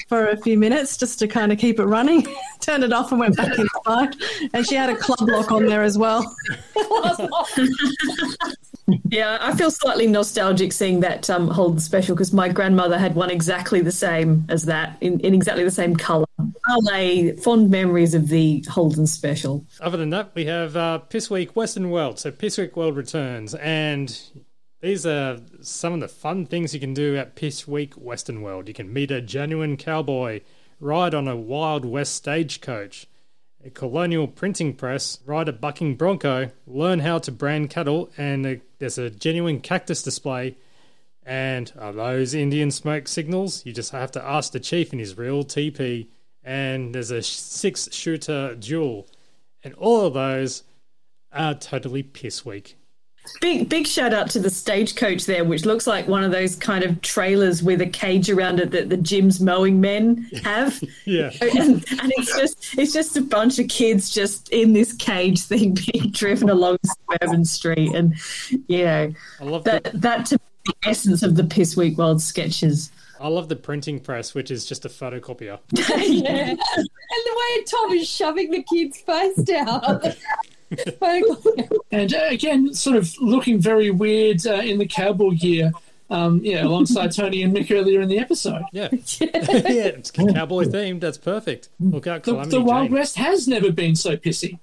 for a few minutes just to kind of keep it running, turned it off and went back inside, and she had a club lock on there as well. yeah. I feel slightly nostalgic seeing that um, Holden special because my grandmother had one exactly the same as that in, in exactly the same colour. Ballet, fond memories of the Holden special. Other than that, we have uh, Piss Weak Western World. So Piss Weak World returns, and these are some of the fun things you can do at Piss Weak Western World. You can meet a genuine cowboy, ride on a Wild West stagecoach, a colonial printing press, ride a bucking bronco, learn how to brand cattle, and a, there's a genuine cactus display. And are those Indian smoke signals? You just have to ask the chief in his real TP. And there's a six shooter duel. And all of those are totally piss weak. Big big shout out to the stagecoach there, which looks like one of those kind of trailers with a cage around it that the gym's mowing men have. Yeah. and, and it's just it's just a bunch of kids just in this cage thing being driven along suburban street, and you know I love that that to the essence of the piss weak world sketches. I love the printing press, which is just a photocopier. yeah. And the way Tom is shoving the kid's face down. And uh, again, sort of looking very weird uh, in the cowboy gear. Um, yeah, alongside Tony and Mick earlier in the episode. Yeah, yeah, it's cowboy themed. That's perfect. Look out, The, the Wild Jane. West has never been so pissy.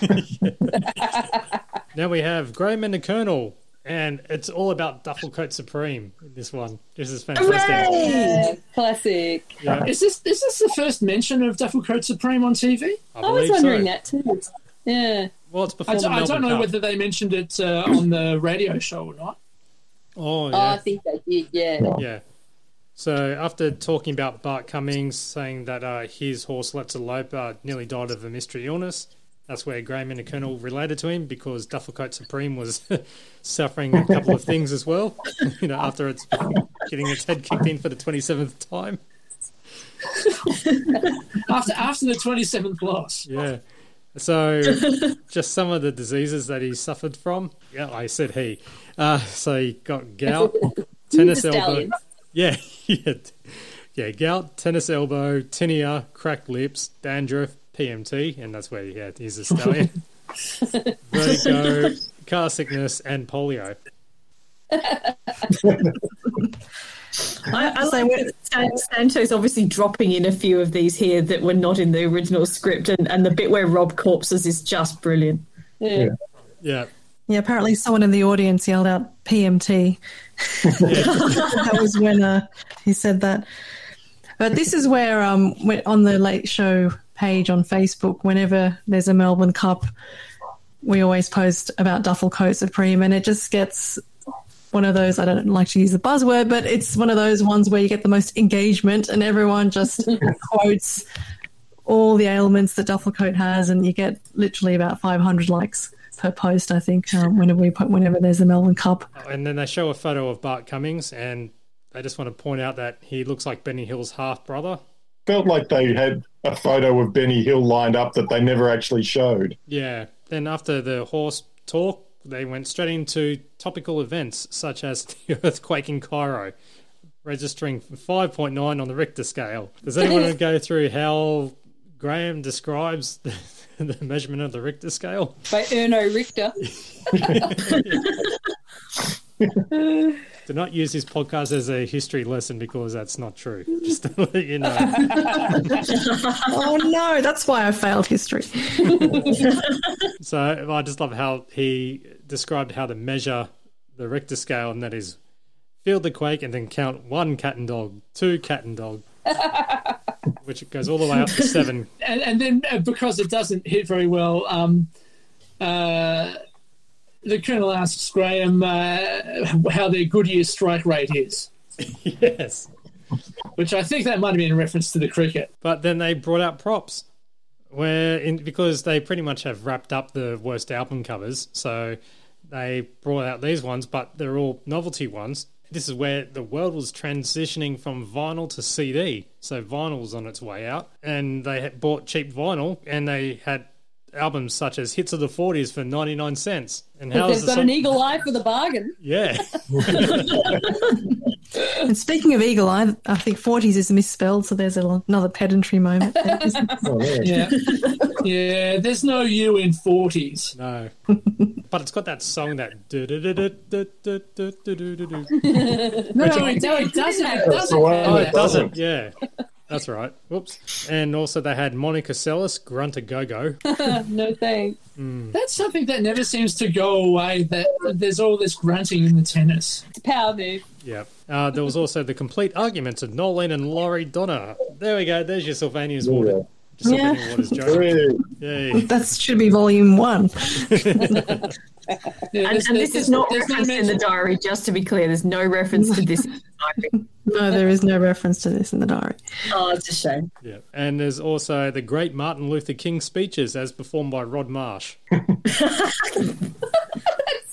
Now we have Graham and the Colonel, and it's all about Duffel Coat Supreme. This one, this is fantastic. Yeah, classic. Yeah. Is this is this the first mention of Duffel Coat Supreme on TV? I, I was wondering so. that too. Yeah. Well, it's before I, the don't- I don't know Cup. whether they mentioned it uh, on the radio show or not. Oh, Oh, I think they did, yeah. yeah. So after talking about Bart Cummings saying that uh, his horse Let's Elope uh, nearly died of a mystery illness, that's where Graham and the Colonel related to him because Duffel Coat Supreme was suffering a couple of things as well. you know, after it's getting its head kicked in for the twenty seventh time. After after the twenty seventh loss. Yeah. So, just some of the diseases that he suffered from. Yeah, I said he. Uh, so he got gout, tennis elbow. Yeah, yeah, yeah. Gout, tennis elbow, tinea, cracked lips, dandruff, PMT, and that's where he had he's a stallion. Vertigo, car sickness, and polio. I, I like that San- Santo's obviously dropping in a few of these here that were not in the original script, and, and the bit where Rob corpses is just brilliant. Yeah. Yeah. Yeah, apparently someone in the audience yelled out PMT. that was when uh, he said that. But this is where, um, on the Late Show page on Facebook, whenever there's a Melbourne Cup, we always post about Duffel Coat Supreme, and it just gets one of those. I don't like to use the buzzword, but it's one of those ones where you get the most engagement, and everyone just quotes all the ailments that Duffel Coat has, and you get literally about 500 likes per post. I think um, whenever we put, whenever there's a Melbourne Cup. And then they show a photo of Bart Cummings, and they just want to point out that he looks like Benny Hill's half brother. Felt like they had a photo of Benny Hill lined up that they never actually showed. Yeah. Then after the horse talk, they went straight into topical events such as the earthquake in Cairo, registering 5.9 on the Richter scale. Does anyone want to go through how Graham describes the, the measurement of the Richter scale? By Erno Richter. Do not use this podcast as a history lesson because that's not true. Just to let you know. oh no, that's why I failed history. So I just love how he described how to measure the Richter scale, and that is feel the quake and then count one cat and dog, two cat and dog, which goes all the way up to seven. and, and then uh, because it doesn't hit very well, um, uh, the colonel asks Graham uh, how their Goodyear strike rate is, yes. which I think that might have been in reference to the cricket. But then they brought out props, where in because they pretty much have wrapped up the worst album covers, so they brought out these ones, but they're all novelty ones. This is where the world was transitioning from vinyl to CD, so vinyl was on its way out, and they had bought cheap vinyl, and they had albums such as hits of the 40s for 99 cents and how They've is got song- an eagle eye for the bargain. yeah and speaking of eagle eye, I think 40s is misspelled, so there's a, another pedantry moment. there, isn't there? Yeah, yeah. There's no U in forties. no but it's got that song that No, no, it, doesn't. It That's the one doesn't. oh it doesn't yeah That's right. Whoops. And also they had Monica Seles, Grunt a Go Go. no thanks. That's something that never seems to go away. That there's all this grunting in the tennis. It's a power move. Yeah. Uh, there was also the complete arguments of Nolan and Laurie Donna. There we go. There's your Sylvania's water. Sylvania Yeah. Waters joke. Yay. That should be volume one. Yeah, and, there's- and this is not there's no referenced in the diary, just to be clear. There's no reference to this. in the diary. No, there is no reference to this in the diary. Oh, it's a shame. Yeah. And there's also the great Martin Luther King speeches as performed by Rod Marsh.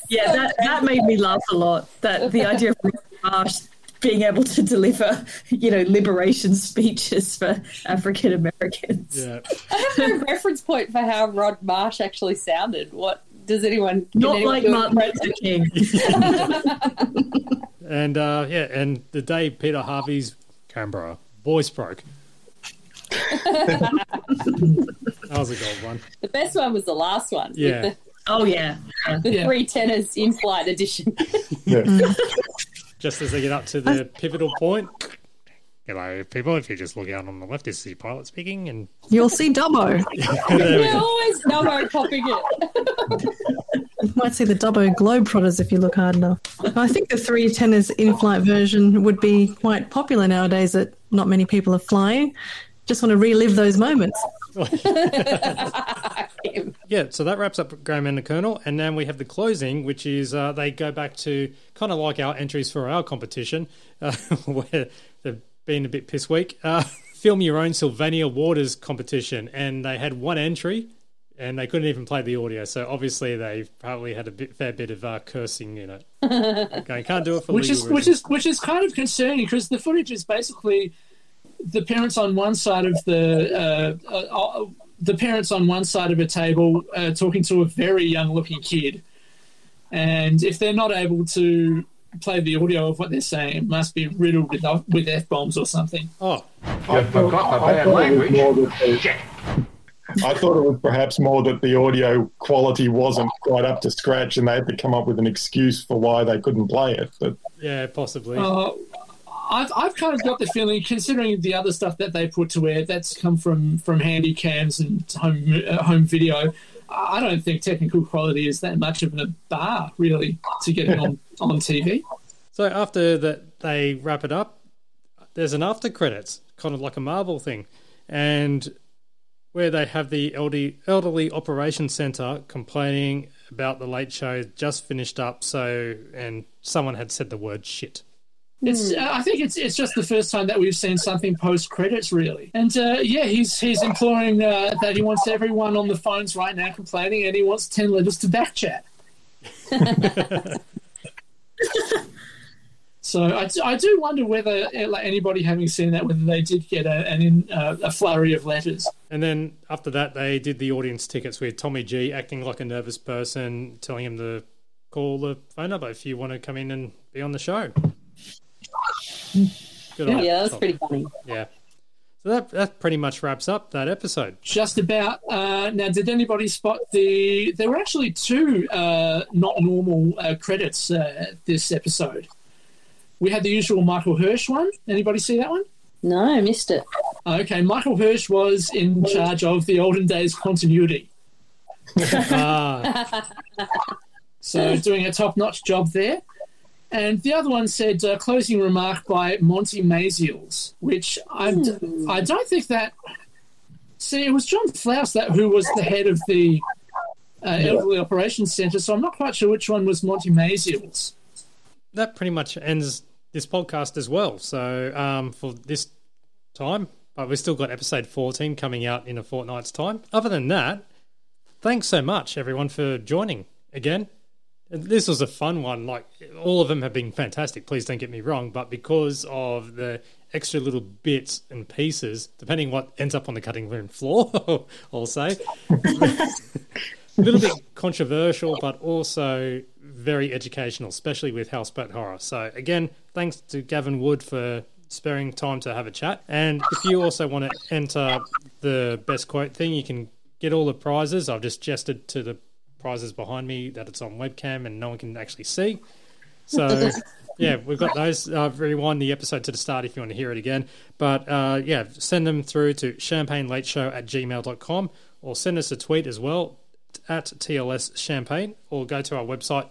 Yeah, that, that made me laugh a lot. That the idea of Rod Marsh being able to deliver, you know, liberation speeches for African Americans. Yeah. I have no reference point for how Rod Marsh actually sounded. What does anyone? Not anyone like Martin? Luther King. And uh, yeah, and the day Peter Harvey's Canberra voice broke. that was a gold one. The best one was the last one. with Yeah. the- Oh yeah, the Yeah. three tenors in flight edition. Just as they get up to the pivotal point. Hello, people. If you just look out on the left, this is the pilot speaking, and You'll see Dubbo. there we They're go. always Nomo popping it. You might see the Dubbo Globetrotters if you look hard enough. I think the three tenors in-flight version would be quite popular nowadays that not many people are flying. Just want to relive those moments. Yeah, so that wraps up Graham and the Colonel, and then we have the closing, which is uh, they go back to kind of like our entries for our competition, uh, where they've been a bit piss weak. Uh, film your own Sylvania Waters competition, and they had one entry, and they couldn't even play the audio. So obviously they probably had a bit, fair bit of uh, cursing in it. Okay, can't do it for which legal is which is which is kind of concerning because the footage is basically the parents on one side of the uh, uh, uh, the parents on one side of a table uh, talking to a very young looking kid, and if they're not able to play the audio of what they're saying, it must be riddled with with f bombs or something. Oh, You forgot the I bad thought it was language. more I thought it was perhaps more that the audio quality wasn't quite up to scratch, and they had to come up with an excuse for why they couldn't play it. But Yeah, possibly. Uh, I've, I've kind of got the feeling, considering the other stuff that they put to air, that's come from from handy cams and home uh, home video. I don't think technical quality is that much of a bar, really, to get it on, on TV. So after that, they wrap it up. There's an after credits, kind of like a Marvel thing, and where they have the elderly, elderly operations center complaining about the late show just finished up. So, and someone had said the word shit. It's. Uh, I think it's. It's just the first time that we've seen something post credits, really. And uh, yeah, he's he's imploring uh, that he wants everyone on the phones right now complaining, and he wants ten letters to back chat. so I, I do wonder whether uh, like anybody having seen that, whether they did get a, an in, uh, a flurry of letters. And then after that, they did the audience tickets with Tommy G acting like a nervous person, telling him to call the phone number if you want to come in and be on the show. Good on yeah, that's Tom. pretty funny. Yeah. So that that pretty much wraps up that episode. Just about. Uh, now, did anybody spot the? There were actually two uh, not normal uh, credits uh, this episode. We had the usual Michael Hirsch one. Anybody see that one? No, I missed it. Okay, Michael Hirsch was in charge of the olden days continuity, ah, so doing a top-notch job there. And the other one said uh, closing remark by Monty Maziels, which I, d- I don't think that. See, it was John Flaus that who was the head of the uh, Elderly Operations Centre, so I'm not quite sure which one was Monty Maziels. that pretty much ends this podcast as well. So um, for this time, but we've still got episode 14 coming out in a fortnight's time. Other than that, thanks so much, everyone, for joining again. And This was a fun one. Like all of them have been fantastic. Please don't get me wrong, but because of the extra little bits and pieces, depending what ends up on the cutting room floor, I'll say, a little bit controversial, but also very educational, especially with Houseboat Horror. So again, thanks to Gavin Wood for sparing time to have a chat. And if you also want to enter the best quote thing, you can get all the prizes. I've just gestured to the prizes behind me that it's on webcam and no one can actually see. So yeah, we've got those. Uh, rewind the episode to the start if you want to hear it again. But uh, yeah, send them through to champagnelateshow at gmail.com or send us a tweet as well at TLS Champagne or go to our website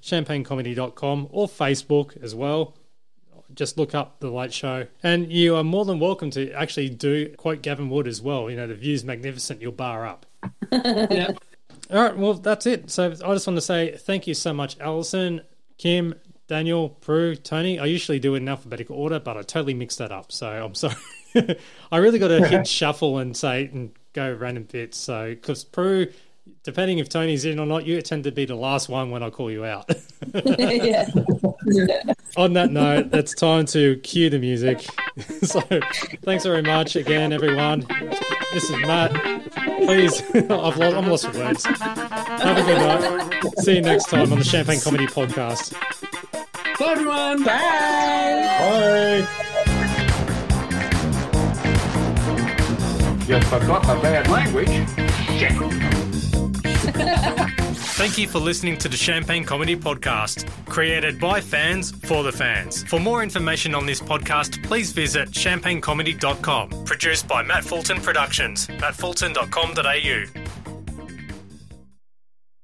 champagnecomedy.com or Facebook as well. Just look up the Late Show, and you are more than welcome to actually do quote Gavin Wood as well. You know the view's magnificent. You'll bar up. yeah. All right, well, that's it. So I just want to say thank you so much, Alison, Kim, Daniel, Prue, Tony. I usually do it in alphabetical order, but I totally mixed that up. So I'm sorry. I really got to hit shuffle and say and go random bits. So because Prue, depending if Tony's in or not, you tend to be the last one when I call you out. yeah. On that note, it's time to cue the music. so thanks very much again, everyone. This is Matt. Please, I've lost, I'm lost for words. Have a good night. See you next time on the Champagne Comedy Podcast. Bye, everyone. Bye. You forgot the bad language. Shit. Thank you for listening to the Champagne Comedy Podcast, created by fans for the fans. For more information on this podcast, please visit champagnecomedy.com. Produced by Matt Fulton Productions, mattfulton.com.au.